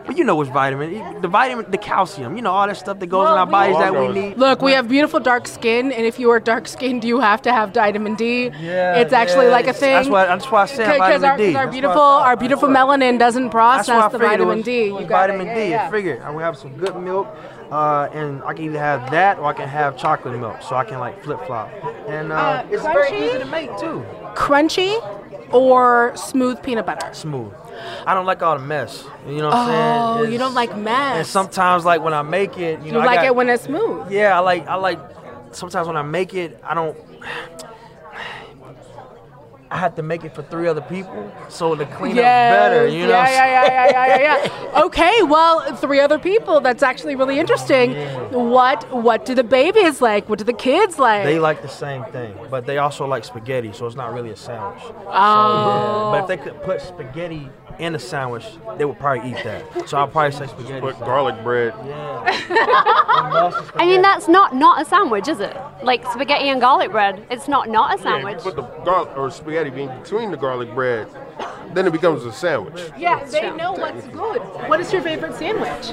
But you know what's vitamin? The vitamin, the calcium. You know all that stuff that goes in our bodies that we need. Look, we have beautiful dark skin, and if you are dark skinned, you have to have vitamin D. Yeah, it's actually yeah, like a thing. That's why. That's why I said because vitamin our, D. 'cause our That's why I beautiful our beautiful melanin doesn't That's why I process the figured it vitamin was- D. You got vitamin it. D. Yeah, I figured I would have some good milk, uh, and I can either have that or I can have chocolate milk, so I can like flip flop. And uh, Uh, it's very easy to make too. Crunchy or smooth peanut butter. Smooth. I don't like all the mess. You know what I'm saying? Oh, you don't like mess. And sometimes, like when I make it, you you know, I like got- it when it's smooth. Yeah, I like. I like. Sometimes when I make it, I don't. I have to make it for three other people, so to the cleanup's better. You know. yeah, what I'm yeah, yeah, yeah, yeah, yeah, yeah. [LAUGHS] Okay, well, three other people. That's actually really interesting. What What do the babies like? What do the kids like? They like the same thing, but they also like spaghetti, so it's not really a sandwich. Oh. So, but if they oh. could put spaghetti in a sandwich, they would probably eat that. So I'll probably say spaghetti. Put garlic bread. Yeah. [LAUGHS] I mean, that's not not a sandwich, is it? Like spaghetti and garlic bread. It's not not a sandwich. if you put the garlic or spaghetti bean between the garlic bread, then it becomes a sandwich. yeah, they know what's good. What is your favorite sandwich?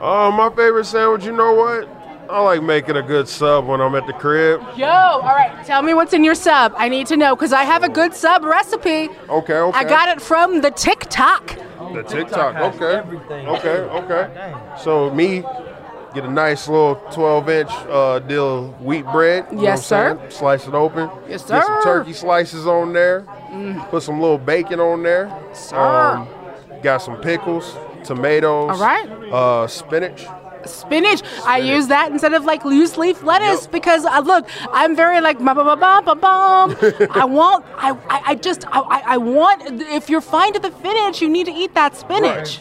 Oh, my favorite sandwich, you know what? I like making a good sub when I'm at the crib. Yo, all right, tell me what's in your sub. I need to know because I have a good sub recipe. Okay, okay. I got it from the TikTok. The TikTok, okay. Okay, okay. So me, get a nice little 12 inch uh, deal wheat bread. you Yes, sir. saying? Slice it open. Yes, sir. Get some turkey slices on there. Put some little bacon on there. Um, Sir. got some pickles, tomatoes. All right. Uh, spinach. Spinach. I use that instead of like loose leaf lettuce because uh, look, I'm very like ba ba ba ba ba bum. [LAUGHS] I want, I, I, I just, I, I I want. If you're fine to the finish, you need to eat that spinach.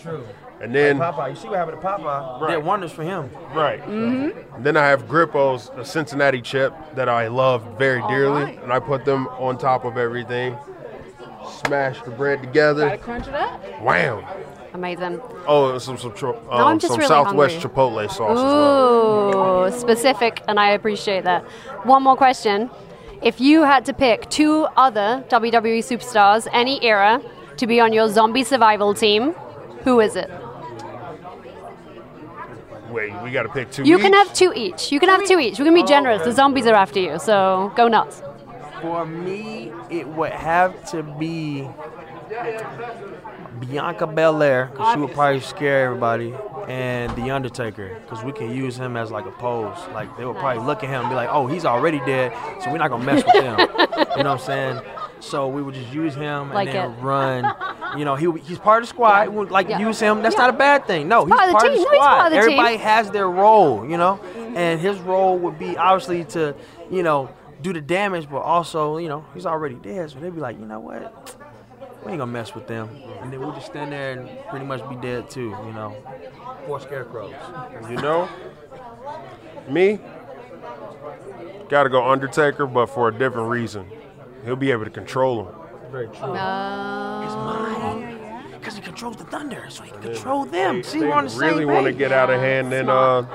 And then, Like Popeye, you see what happened to Popeye? Did wonders for him. right. Mm-hmm. Then I have Grippo's, a Cincinnati chip that I love very dearly, right. and I put them on top of everything. Smash the bread together. Gotta crunch it up. Wham! Amazing. Oh, and some some, tro- Now I'm um, just some really Southwest hungry. Chipotle sauce as well. Ooh, specific, and I appreciate that. One more question. If you had to pick two other WWE superstars, any era, to be on your zombie survival team, who is it? Wait, we got to pick two. You can have two each. You can have two each. We're gonna be generous. The zombies are after you, so go nuts. For me, it would have to be Bianca Belair, because she would probably scare everybody. and the Undertaker, because we can use him as like a pose. Like they would probably look at him and be like, "Oh, he's already dead, so we're not gonna mess with him." [LAUGHS] you know what I'm saying? So we would just use him and then it. run. [LAUGHS] You know, he he's part of the squad. Would like Yeah. use him. That's Yeah. not a bad thing. No, he's part of the part of the team. No, he's part of the team. Everybody has their role. You know, mm-hmm. and his role would be obviously to, you know, do the damage, but also, you know, he's already dead. So they'd be like, you know what? We ain't gonna mess with them. And then we'll just stand there and pretty much be dead too. You know, four scarecrows. You know, me, gotta go Undertaker, but for a different reason. He'll be able to control him. Very true. It's mine. Because he controls the thunder, so he can control them. They, See, they we're on the really same want to get out of hand and uh,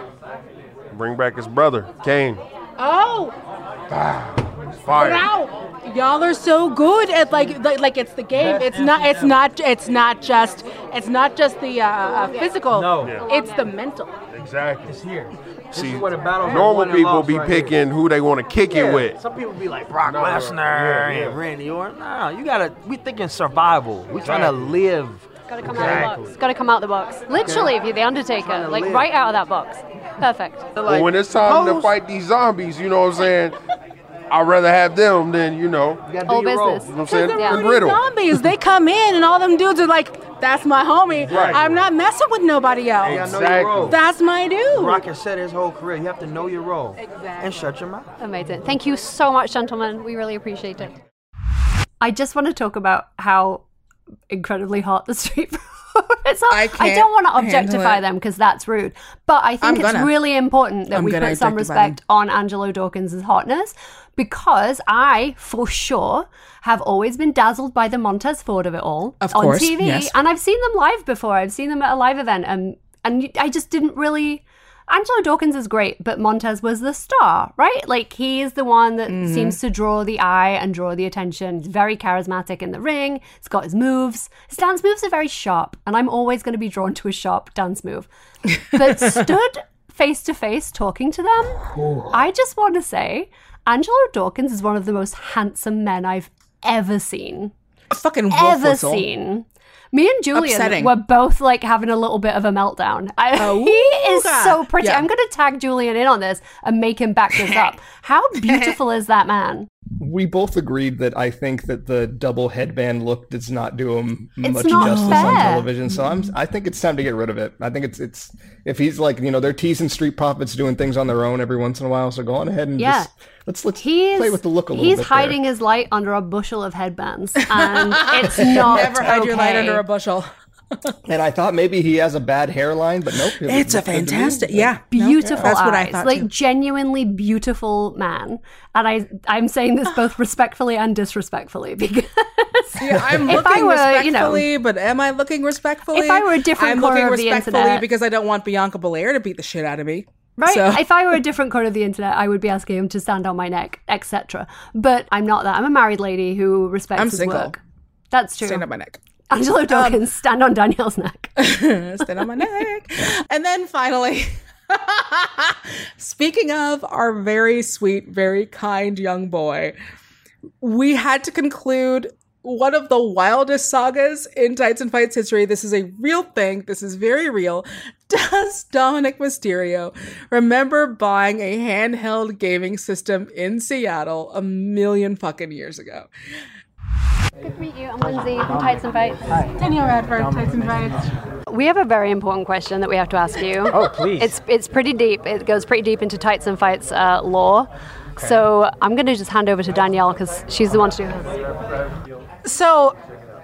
bring back his brother, Kane. Oh, Fire. wow. Y'all are so good at like, like like it's the game. It's not it's not it's not just it's not just the uh, uh, physical. No. Yeah. It's the mental. Exactly. It's here. This See, is where the battles normal people be right here. picking who they want to kick Yeah, it with. Some people be like Brock No, Lesnar yeah, yeah. and Randy Orton. No, you gotta. We thinking survival. We trying to live. Gotta come out of the box. Gotta come out the box. Literally, if you're the Undertaker, like live. right out of that box. Perfect. But when it's time to fight these zombies, you know what I'm saying? I'd rather have them than, you know, you know All business. what I'm saying? Yeah. The riddle. Zombies, they come in and all them dudes are like, "That's my homie. Right. I'm not messing with nobody else. You gotta know your role. That's my dude." Brock has said his whole career. You have to know your role and shut your mouth. Amazing. Thank you so much, gentlemen. We really appreciate it. I just want to talk about how incredibly hot the street [LAUGHS] profits are. I I, don't want to objectify them because that's rude. But I I'm think it's gonna. really important that I'm we put some objectify them. respect on Angelo Dawkins' hotness because I, for sure, have always been dazzled by the Montez Ford of it all Of on course, TV. yes. And I've seen them live before. I've seen them at a live event and and I just didn't really Angelo Dawkins is great, but Montez was the star, right? Like he's the one that Mm-hmm. seems to draw the eye and draw the attention. He's very charismatic in the ring. He's got his moves. His dance moves are very sharp, and I'm always going to be drawn to a sharp dance move. But [LAUGHS] stood face to face talking to them, I just want to say Angelo Dawkins is one of the most handsome men I've ever seen Fucking ever whistle. seen. Me and Julian Upsetting. were both like having a little bit of a meltdown. [LAUGHS] I, Oh, he is God. so pretty. Yeah. I'm going to tag Julian in on this and make him back this [LAUGHS] up. How [LAUGHS] beautiful is that man? We both agreed that I think that the double headband look does not do him It's much not justice on television. So I'm, I think it's time to get rid of it. I think it's it's if he's like you know they're teasing Street Profits doing things on their own every once in a while. So go on ahead and Yeah. just let's let's He's, play with the look a little bit. he's bit. hiding his light under a bushel of headbands, and it's [LAUGHS] not Never hide your light under a bushel. There. And I thought maybe he has a bad hairline, but nope. it It's a looked good to me. fantastic, yeah. no, beautiful that's what I eyes, thought like too. genuinely beautiful man. And I, I'm saying this both [SIGHS] respectfully and disrespectfully [LAUGHS] because Yeah, I'm if I looking were, you know, respectfully, but am I looking respectfully? If I were a different I'm corner looking of the respectfully internet- because I don't want Bianca Belair to beat the shit out of me. Right. So, If I were a different corner of the internet, I would be asking him to stand on my neck, etc. But I'm not that. I'm a married lady who respects I'm his single. work. That's true. stand on my neck. Angelo um, Dawkins, stand on Danielle's neck. [LAUGHS] stand on my neck. And then finally, [LAUGHS] speaking of our very sweet, very kind young boy, we had to conclude one of the wildest sagas in Tights and Fights history. This is a real thing. This is very real. [LAUGHS] Does Dominik Mysterio remember buying a handheld gaming system in Seattle a million fucking years ago? Good to meet you. I'm Lindsay from Tights and Fights. Danielle Radford, Tights and Fights. We have a very important question that we have to ask you. Oh, please. It's it's pretty deep. It goes pretty deep into Tights and Fights uh, lore. So I'm going to just hand over to Danielle because she's the one to do this. So,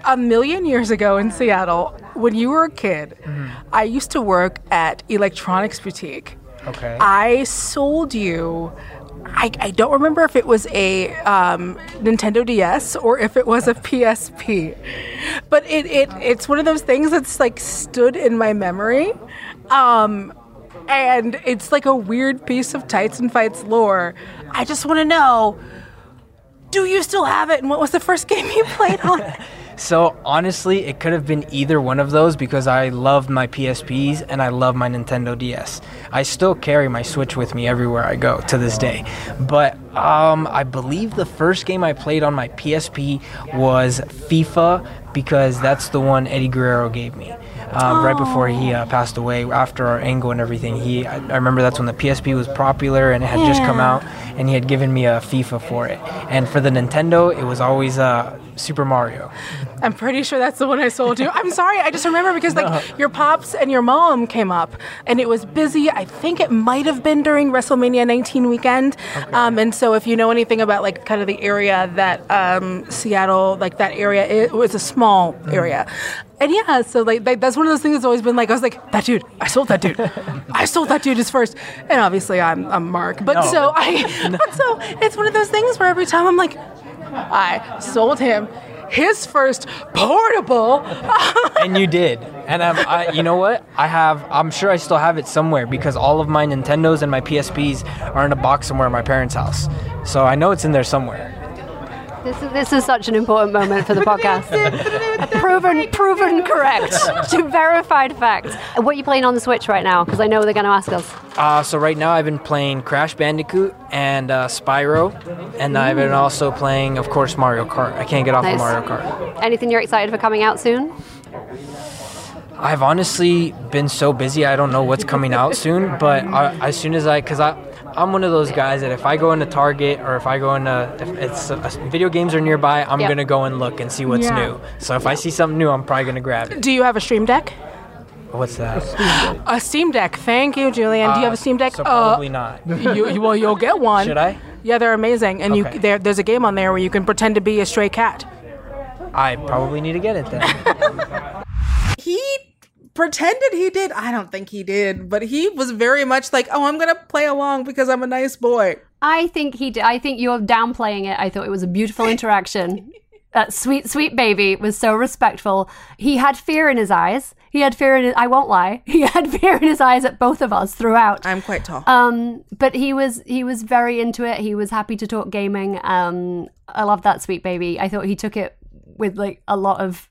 a million years ago in Seattle, when you were a kid, Mm-hmm. I used to work at Electronics Boutique. Okay. I sold you. I, I don't remember if it was a um, Nintendo DS or if it was a PSP, but it, it it's one of those things that's like stood in my memory, um, and it's like a weird piece of Tights and Fights lore. I just want to know, do you still have it, and what was the first [LAUGHS] game you played on? So honestly, it could have been either one of those because I loved my PSPs and I love my Nintendo DS. I still carry my Switch with me everywhere I go to this day. But um, I believe the first game I played on my PSP was FIFA because that's the one Eddie Guerrero gave me. Um, right before he uh, passed away. After our angle and everything, he I, I remember that's when the PSP was popular and it had just come out, and he had given me a FIFA for it. And for the Nintendo, it was always uh, Super Mario. I'm pretty sure that's the one I sold you. I'm sorry, I just remember because like [LAUGHS] your pops and your mom came up, and it was busy. I think it might have been during WrestleMania 19 weekend. Um, and so if you know anything about like kind of the area that um, Seattle, like that area, it was a small area. And yeah, so like, like that's one of those things that's always been like I was like that dude, I sold that dude, [LAUGHS] I sold that dude his first, and obviously I'm I'm Mark, but No. so I, [LAUGHS] but so it's one of those things where every time I'm like, I sold him his first portable. [LAUGHS] and you did. And um, I, you know what? I have. I'm sure I still have it somewhere because all of my Nintendos and my PSPs are in a box somewhere in my parents' house. So I know it's in there somewhere. This is, this is such an important moment for the [LAUGHS] podcast. Proven, proven correct. [LAUGHS] to verified facts. What are you playing on the Switch right now? Because I know they're going to ask us. Uh, so right now I've been playing Crash Bandicoot and uh, Spyro, and I've been also playing, of course, Mario Kart. I can't get off Nice. of Mario Kart. Anything you're excited for coming out soon? I've honestly been so busy, I don't know what's coming out soon. But I, as soon as I, because I, I'm one of those guys that if I go into Target or if I go into, if it's uh, video games are nearby, I'm Yep. gonna go and look and see what's Yeah. new. So if I see something new, I'm probably gonna grab it. Do you have a Stream Deck? What's that? A Steam Deck. Thank you, Julian. Do you have a Steam Deck? So probably not. you, you- well, you'll get one. Should I? Yeah, they're amazing, and Okay. you there, there's a game on there where you can pretend to be a stray cat. I probably need to get it then. [LAUGHS] He pretended he did. I don't think he did, but he was very much like, "Oh, I'm gonna play along because I'm a nice boy." I think he. did. I think you're downplaying it. I thought it was a beautiful interaction. [LAUGHS] that sweet, sweet baby was so respectful. He had fear in his eyes. He had fear in his. I won't lie. [LAUGHS] He had fear in his eyes at both of us throughout. I'm quite tall. Um, but he was he was very into it. He was happy to talk gaming. Um, I love that sweet baby. I thought he took it with like a lot of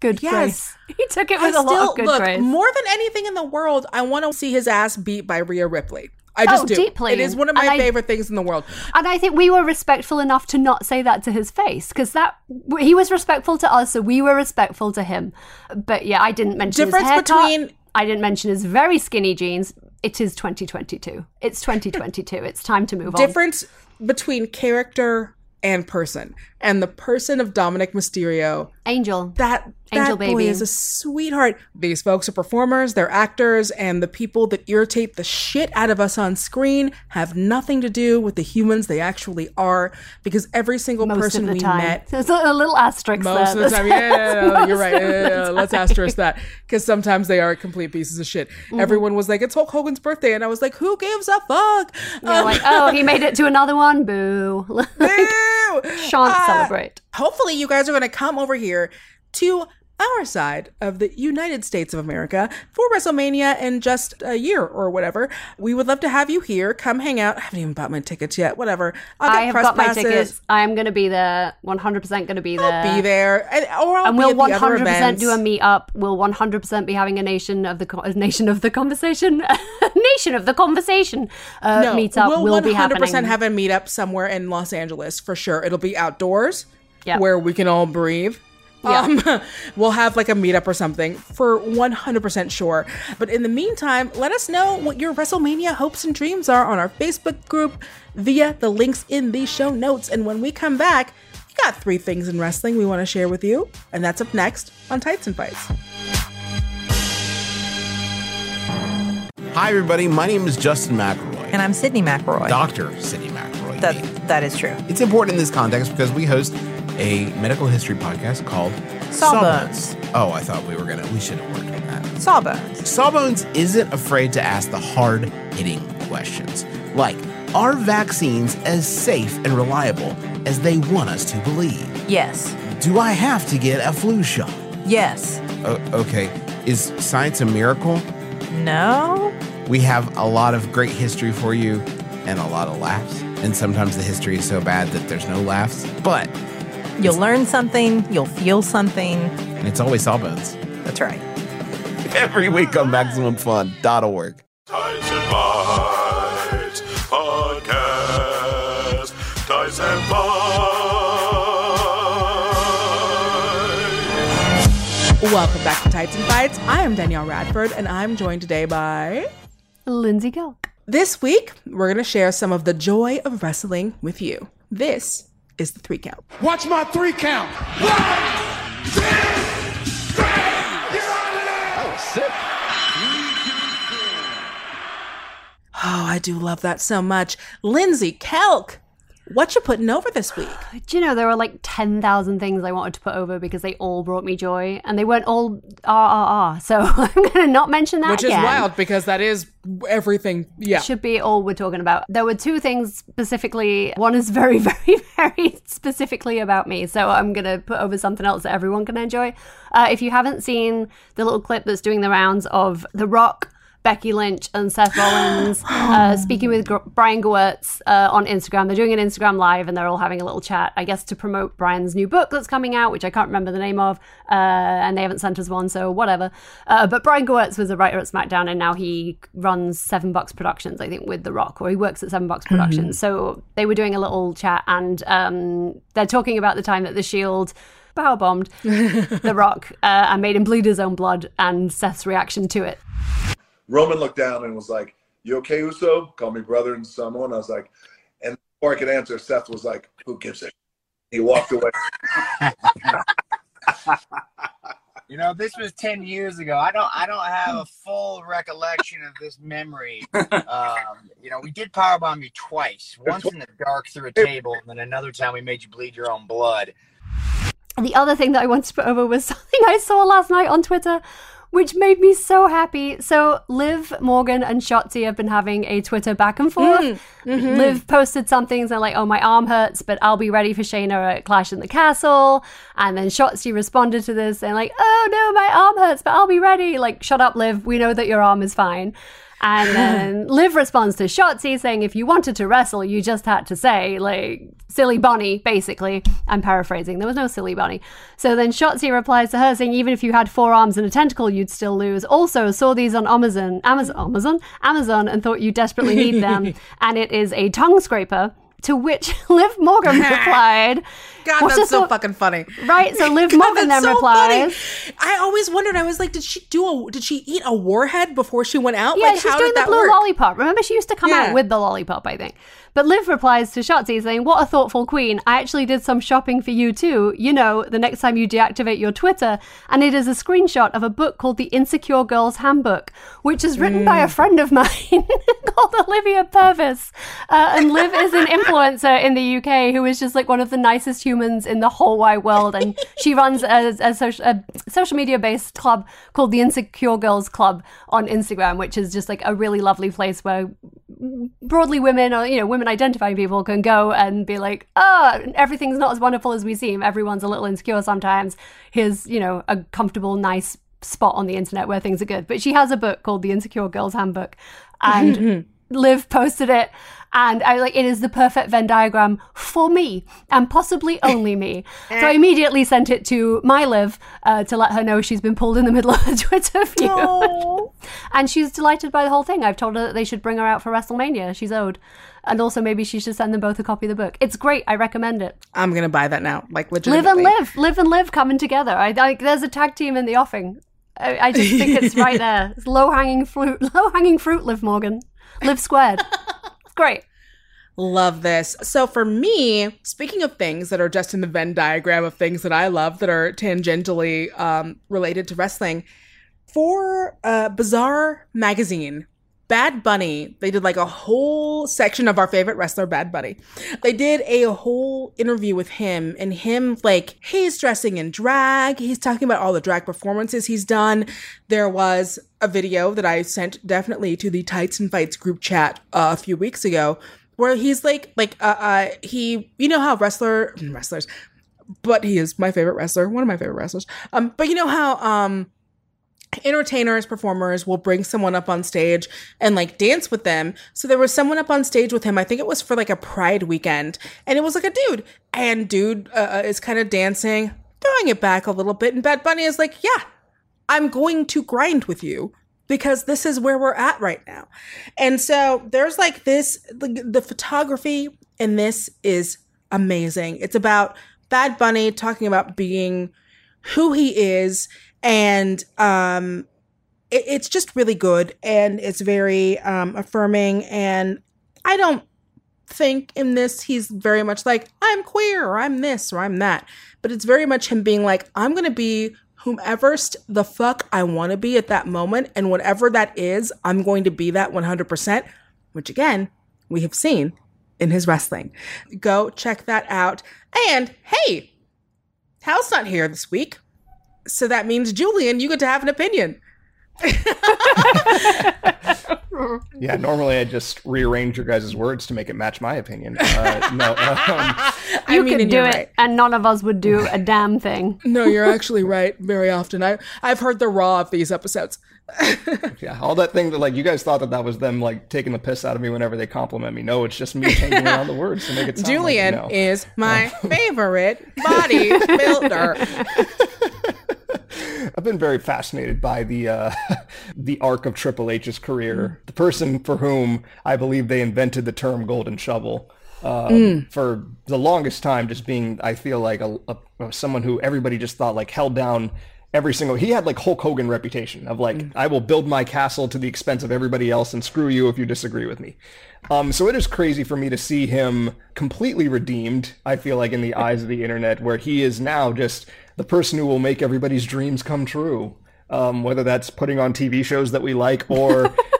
good Yes. grace. [LAUGHS] He took it I with a lot of good look grace. more than anything in the world. I want to see his ass beat by Rhea Ripley. I just Oh, do. deeply. It is one of my I- favorite things in the world. And I think we were respectful enough to not say that to his face because that he was respectful to us, so we were respectful to him. But yeah, I didn't mention Difference between- I didn't mention his very skinny jeans. It is 2022. It's 2022. it's time to move on. Difference between character and person, and the person of Dominik Mysterio. Angel. That Angel that boy is a sweetheart. These folks are performers, they're actors, and the people that irritate the shit out of us on screen have nothing to do with the humans they actually are. Because every single Most person of the we time. met There's a, little asterisk most there. of the time. Yeah, yeah, yeah, you're [LAUGHS] right. Yeah, yeah, Let's asterisk that because sometimes they are complete pieces of shit. Mhm. Everyone was like, "It's Hulk Hogan's birthday," and I was like, "Who gives a fuck?" Um, like, oh, he made it to another one. Boo. [LAUGHS] Shan't Uh, celebrate. Hopefully, you guys are going to come over here to our side of the United States of America for WrestleMania in just a year or whatever. We would love to have you here. Come hang out. I haven't even bought my tickets yet. Whatever. I'll get I have press got my passes. tickets. I am going to be there. 100% going to be there. I'll Be there, and, or I'll and we'll at the other 100% events. do a meetup. We'll 100% be having a nation of the co- nation of the conversation, [LAUGHS] nation of the conversation uh, no, meetup we'll will 100% be happening. have a meetup somewhere in Los Angeles for sure. It'll be outdoors Yeah. where we can all breathe. Yeah. Um, [LAUGHS] we'll have like a meetup or something for 100% sure. But in the meantime, let us know what your WrestleMania hopes and dreams are on our Facebook group via the links in the show notes. And when we come back, we got three things in wrestling we want to share with you. And that's up next on Tights and Fights. Hi, everybody. My name is Justin McElroy. And I'm Sydnee McElroy. Dr. Sydnee McElroy. That, that is true. It's important in this context because we host a medical history podcast called Sawbones. Oh, I thought we were going to, we should have worked on that. Sawbones. Sawbones isn't afraid to ask the hard hitting questions like Are vaccines as safe and reliable as they want us to believe? Yes. Do I have to get a flu shot? Yes. O- okay. Is science a miracle? No. We have a lot of great history for you and a lot of laughs. And sometimes the history is so bad that there's no laughs. But You'll learn something, you'll feel something. and it's always Sawbones. That's right. Every week on MaximumFun.org. Ties and Bites Podcast. Ties and Bites. Welcome back to Tights and Fights. I am Danielle Radford, and I'm joined today by Lindsay Kelk. This week, we're going to share some of the joy of wrestling with you. This is the three count. Watch my three count. Oh, I do love that so much. Lindsay Kelk, what you putting over this week? Do you know there were like 10,000 things I wanted to put over because they all brought me joy and they weren't all RRR. So [LAUGHS] I'm going to not mention that Which is wild because that is everything. Yeah. Should be all we're talking about. There were two things specifically. One is very, [LAUGHS] very, very specifically about me. So I'm going to put over something else that everyone can enjoy. Uh, if you haven't seen the little clip that's doing the rounds of The Rock, Becky Lynch, and Seth Rollins uh, [GASPS] speaking with Brian Gewirtz uh, on Instagram. They're doing an Instagram live and they're all having a little chat, I guess, to promote Brian's new book that's coming out, which I can't remember the name of. Uh, and they haven't sent us one, so whatever. Uh, but Brian Gewirtz was a writer at SmackDown and now he runs Seven Bucks Productions, I think, with The Rock, or he works at Seven Bucks Productions. Mhm. So they were doing a little chat and um, they're talking about the time that The Shield power bombed [LAUGHS] The Rock uh, and made him bleed his own blood and Seth's reaction to it. Roman looked down and was like, "You okay, Uso? Call me brother and someone." I was like, and before I could answer, Seth was like, "Who gives a?" He walked away. [LAUGHS] You know, this was ten years ago. I don't I don't have a full recollection of this memory. Um, you know, we did powerbomb you twice. Once in the dark through a table, and then another time we made you bleed your own blood. And the other thing that I wanted to put over was something I saw last night on Twitter, which made me so happy. So Liv Morgan and Shotzi have been having a Twitter back and forth. Mm, mhm. Liv posted something saying like, "Oh, my arm hurts, but I'll be ready for Shayna at Clash in the Castle." And then Shotzi responded to this and like, "Oh no, my arm hurts, but I'll be ready." Like, shut up, Liv. We know that your arm is fine. And then [SIGHS] Liv responds to Shotzi saying, if you wanted to wrestle, you just had to say, like, silly bunny, basically. I'm paraphrasing. There was no silly bunny. So then Shotzi replies to her saying, even if you had four arms and a tentacle, you'd still lose. Also, saw these on Amazon, Amazon, Amazon, Amazon, and thought you desperately need them. [LAUGHS] and it is a tongue scraper. To which [LAUGHS] Liv Morgan [LAUGHS] replied, God, "What's that's so thought-" fucking funny. Right, so Liv [LAUGHS] God, Morgan then so funny. I always wondered. I was like, did she do a? Did she eat a warhead before she went out? Yeah, like, she's how doing did the blue work? lollipop. Remember, she used to come Yeah. out with the lollipop, I think. But Liv replies to Shotzi saying, What a thoughtful queen. I actually did some shopping for you too. You know, the next time you deactivate your Twitter. And it is a screenshot of a book called The Insecure Girl's Handbook, which is written by a Mm. friend of mine [LAUGHS] called Olivia Purvis. Uh, and Liv is an influencer in the UK who is just like one of the nicest humans in the whole wide world. And she runs a, a, social, a social media based club called the Insecure Girls Club on Instagram, which is just like a really lovely place where broadly women or, you know, women identifying people can go and be like, oh, everything's not as wonderful as we seem. Everyone's a little insecure sometimes. Here's, you know, a comfortable, nice spot on the internet where things are good. But she has a book called The Insecure Girls Handbook. And [LAUGHS] Liv posted it, and I like it is the perfect Venn diagram for me, and possibly only me. [LAUGHS] so I immediately sent it to my Liv uh, to let her know she's been pulled in the middle [LAUGHS] of a Twitter feud, and she's delighted by the whole thing. I've told her that they should bring her out for WrestleMania. She's owed, and also maybe she should send them both a copy of the book. It's great. I recommend it. I'm gonna buy that now. Like Live and live, live and live coming together. I like. There's a tag team in the offing. I, I just think it's [LAUGHS] right there. It's low hanging fruit. [LAUGHS] Low hanging fruit. Liv Morgan. Live squared. It's [LAUGHS] great. Love this. So for me, speaking of things that are just in the Venn diagram of things that I love that are tangentially um, related to wrestling, for uh, Bizarre Magazine, Bad Bunny, they did like a whole section of our favorite wrestler, Bad Bunny. They did a whole interview with him and him like he's dressing in drag. He's talking about all the drag performances he's done. There was a video that I sent definitely to the Tights and Fights group chat uh, a few weeks ago where he's like like uh, uh he you know how wrestler [CLEARS THROAT] wrestlers but he is my favorite wrestler one of my favorite wrestlers um but you know how um entertainers performers will bring someone up on stage and like dance with them. So there was someone up on stage with him. I think it was for like a pride weekend. And it was like a dude. And dude uh, is kind of dancing throwing it back a little bit. And bad bunny is like yeah i'm going to grind with you because this is where we're at right now. And so there's like this the, the photography in this is amazing. It's about bad bunny talking about being who he is and um it, it's just really good and it's very um affirming. And I don't think in this he's very much like I'm queer or I'm this or I'm that. But it's very much him being like I'm to be whomever the fuck I want to be at that moment. And whatever that is I'm going to be that 100% which again we have seen in his wrestling. Go check that out. And hey Hal's not here this week so that means Julian you get to have an opinion [LAUGHS] Yeah, normally I just rearrange your guys' words to make it match my opinion. Uh, no, um, [LAUGHS] You mean, could do it, right. and none of us would do a [LAUGHS] damn thing. No, you're actually right. Very often, I I've heard the raw of these episodes. yeah, all that thing that like you guys thought that that was them like taking the piss out of me whenever they compliment me. No, it's just me changing around the words to make it sound Julian like, you know. is my favorite body builder. [LAUGHS] I've been very fascinated by the uh, [LAUGHS] the arc of Triple H's career. The person for whom I believe they invented the term "golden shovel." Um, Mm. For the longest time, just being, I feel like a, a someone who everybody just thought like held down every single. He had like Hulk Hogan reputation of like I will build my castle to the expense of everybody else and screw you if you disagree with me. Um, so it is crazy for me to see him completely redeemed. I feel like in the eyes of the internet, where he is now just the person who will make everybody's dreams come true. Um, whether that's putting on TV shows that we like or [LAUGHS]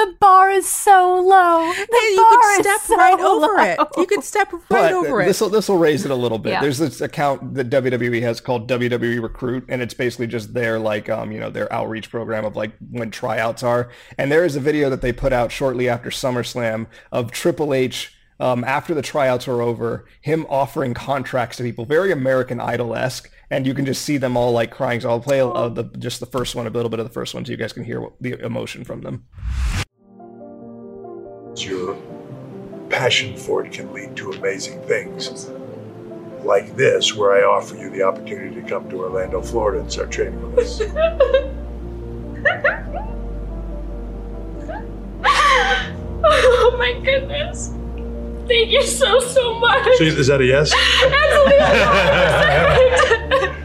The bar is so low. The you bar could is step so right over it. You could step right But over it. This will this will raise it a little bit. Yeah. There's this account that WWE has called WWE Recruit, and it's basically just their like um you know their outreach program of like when tryouts are. And there is a video that they put out shortly after SummerSlam of Triple H. Um, after the tryouts are over, him offering contracts to people, very American Idol esque, and you can just see them all like crying. So I'll play uh, the, just the first one, a little bit of the first one, so you guys can hear what, the emotion from them. your passion for it can lead to amazing things. Like this, where I offer you the opportunity to come to Orlando, Florida and start training with us. [LAUGHS] Oh my goodness. Thank you so, so much. So is that a yes? [LAUGHS]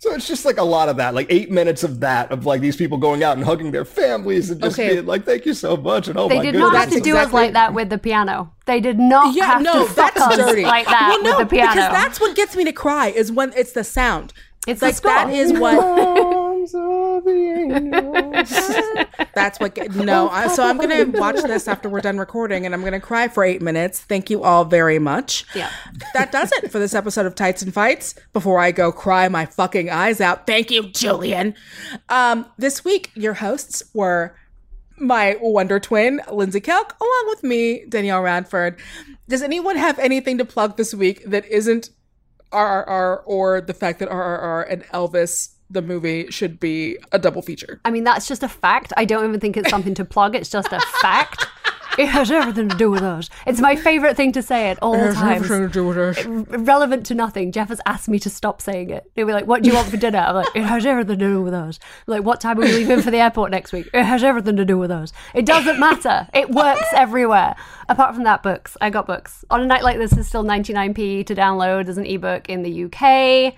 So it's just like a lot of that, like eight minutes of that, of like these people going out and hugging their families and just Okay. being like, "Thank you so much," and oh they my did not have to it's do us exactly- like that with the piano. They did not yeah, have no, to fuck that's us dirty. like that well, no, with the piano. because that's what gets me to cry is when it's the sound. It's like the that is what. [LAUGHS] [LAUGHS] That's what. Get, no, I, so I'm gonna watch this after we're done recording, and I'm gonna cry for eight minutes. Thank you all very much. Yeah. That does it for this episode of Tights and Fights. Before I go cry my fucking eyes out, thank you, Julian. Um, this week, your hosts were my Wonder Twin, Lindsay Kelk, along with me, Danielle Radford. Does anyone have anything to plug this week that isn't RRR or the fact that RRR and Elvis the movie should be a double feature? I mean, that's just a fact. I don't even think it's something to plug. It's just a fact. It has everything to do with us. It's my favorite thing to say at all It has times. everything to do with us. Relevant to nothing. Jeff has asked me to stop saying it. He'll be like, "What do you want for dinner?" I'm like, "It has everything to do with us." Like, "What time are we leaving for the airport next week?" It has everything to do with us. It doesn't matter. It works everywhere. Apart from that, books. I got books. On a night like this, is still 99p to download as an ebook in the UK.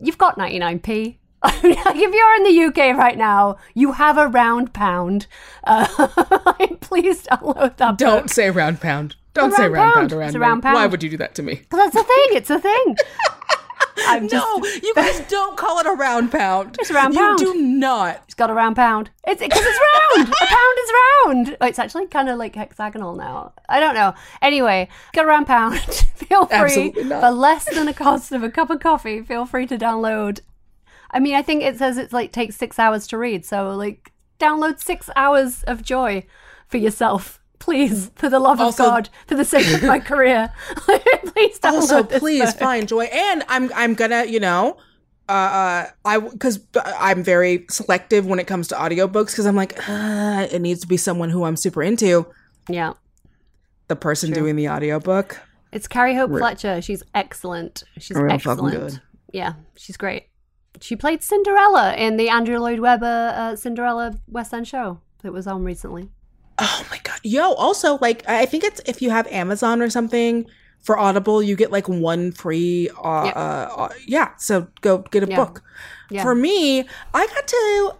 You've got 99p. [LAUGHS] like if you're in the UK right now, you have a round pound. Uh, [LAUGHS] please download that. Don't say round pound. Don't say round pound. pound around It's a me. round pound. Why would you do that to me? Because that's a thing. It's a thing. [LAUGHS] I'm just, no, you guys don't call it a round pound. It's a round pound. you do not. It's got a round pound. It's because it's round. a pound is round. Oh, it's actually kind of like hexagonal now. I don't know. Anyway, got a round pound. feel free for less than the cost of a cup of coffee. Feel free to download. I mean, I think it says it's like takes six hours to read. So like, download six hours of joy for yourself. [LAUGHS] Please, for the love Also- of God, for the sake of my career, [LAUGHS] please download Also, please book. find joy, and I'm I'm gonna you know. Uh, uh, I because I'm very selective when it comes to audiobooks because I'm like uh, it needs to be someone who I'm super into. Yeah, the person doing the audiobook. It's Carrie Hope Re- Fletcher. She's excellent. She's Real excellent. Yeah, she's great. She played Cinderella in the Andrew Lloyd Webber uh, Cinderella West End show that was on recently. Oh my god! Yo, also like I think it's if you have Amazon or something for Audible, you get like one free. Uh, Yep. uh, uh, yeah, so go get a Yeah. book. Yeah. For me, I got to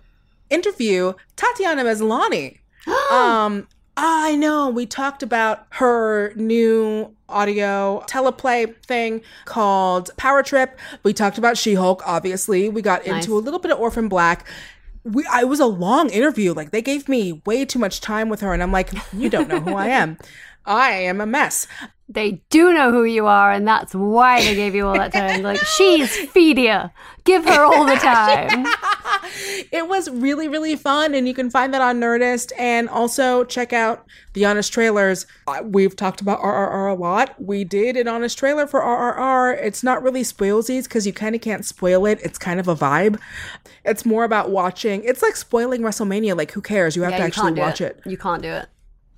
interview Tatiana Maslany. [GASPS] um, I know we talked about her new audio teleplay thing called Power Trip. We talked about She Hulk. Obviously, we got Nice. into a little bit of Orphan Black. We, I, it was a long interview. Like they gave me way too much time with her, and I'm like, you don't know who I am. [LAUGHS] I am a mess. They do know who you are, and that's why they gave you all that time. Like, she's [LAUGHS] Fedia. Give her all the time. [LAUGHS] it was really really fun and you can find that on nerdist and also check out the honest trailers Uh, we've talked about rrr a lot we did an honest trailer for rrr it's not really spoilsies because you kind of can't spoil it it's kind of a vibe it's more about watching it's like spoiling wrestlemania like who cares you have Yeah, to you actually watch it. You can't do it.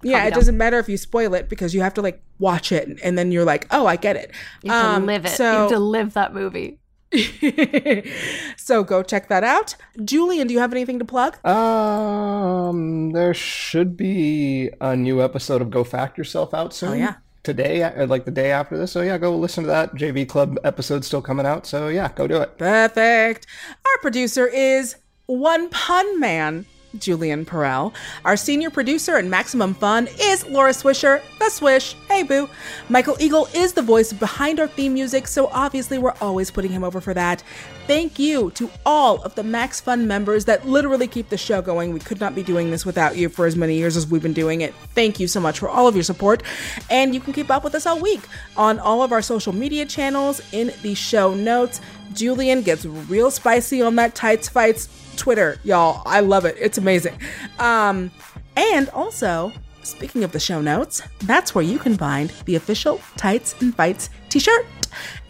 Yeah it done. doesn't matter if you spoil it because you have to like watch it and then you're like oh i get it You have to Um, live it. so you have to live that movie. [LAUGHS] so go check that out julian do you have anything to plug Um, there should be a new episode of Go Fact Yourself out soon. Oh, yeah. Today, uh, like the day after this. So yeah, go listen to that. JV Club episode still coming out. So yeah, go do it. Perfect. Our producer is One Pun Man, Julian Burrell. Our senior producer and Maximum Fun is Laura Swisher, the Swish. Hey boo. Michael Eagle is the voice behind our theme music, so obviously we're always putting him over for that. Thank you to all of the Max Fun members that literally keep the show going. We could not be doing this without you for as many years as we've been doing it. Thank you so much for all of your support. And you can keep up with us all week on all of our social media channels in the show notes. Julian gets real spicy on that tights fights Twitter, y'all. I love it. It's amazing. Um, and also, speaking of the show notes, that's where you can find the official Tights and Fights t-shirt.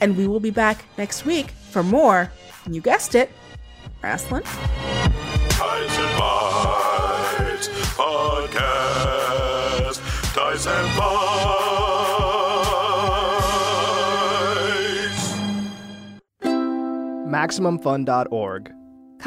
And we will be back next week for more, and you guessed it, wrestling. Ties and Bites Podcast. Ties and Bites. MaximumFun.org.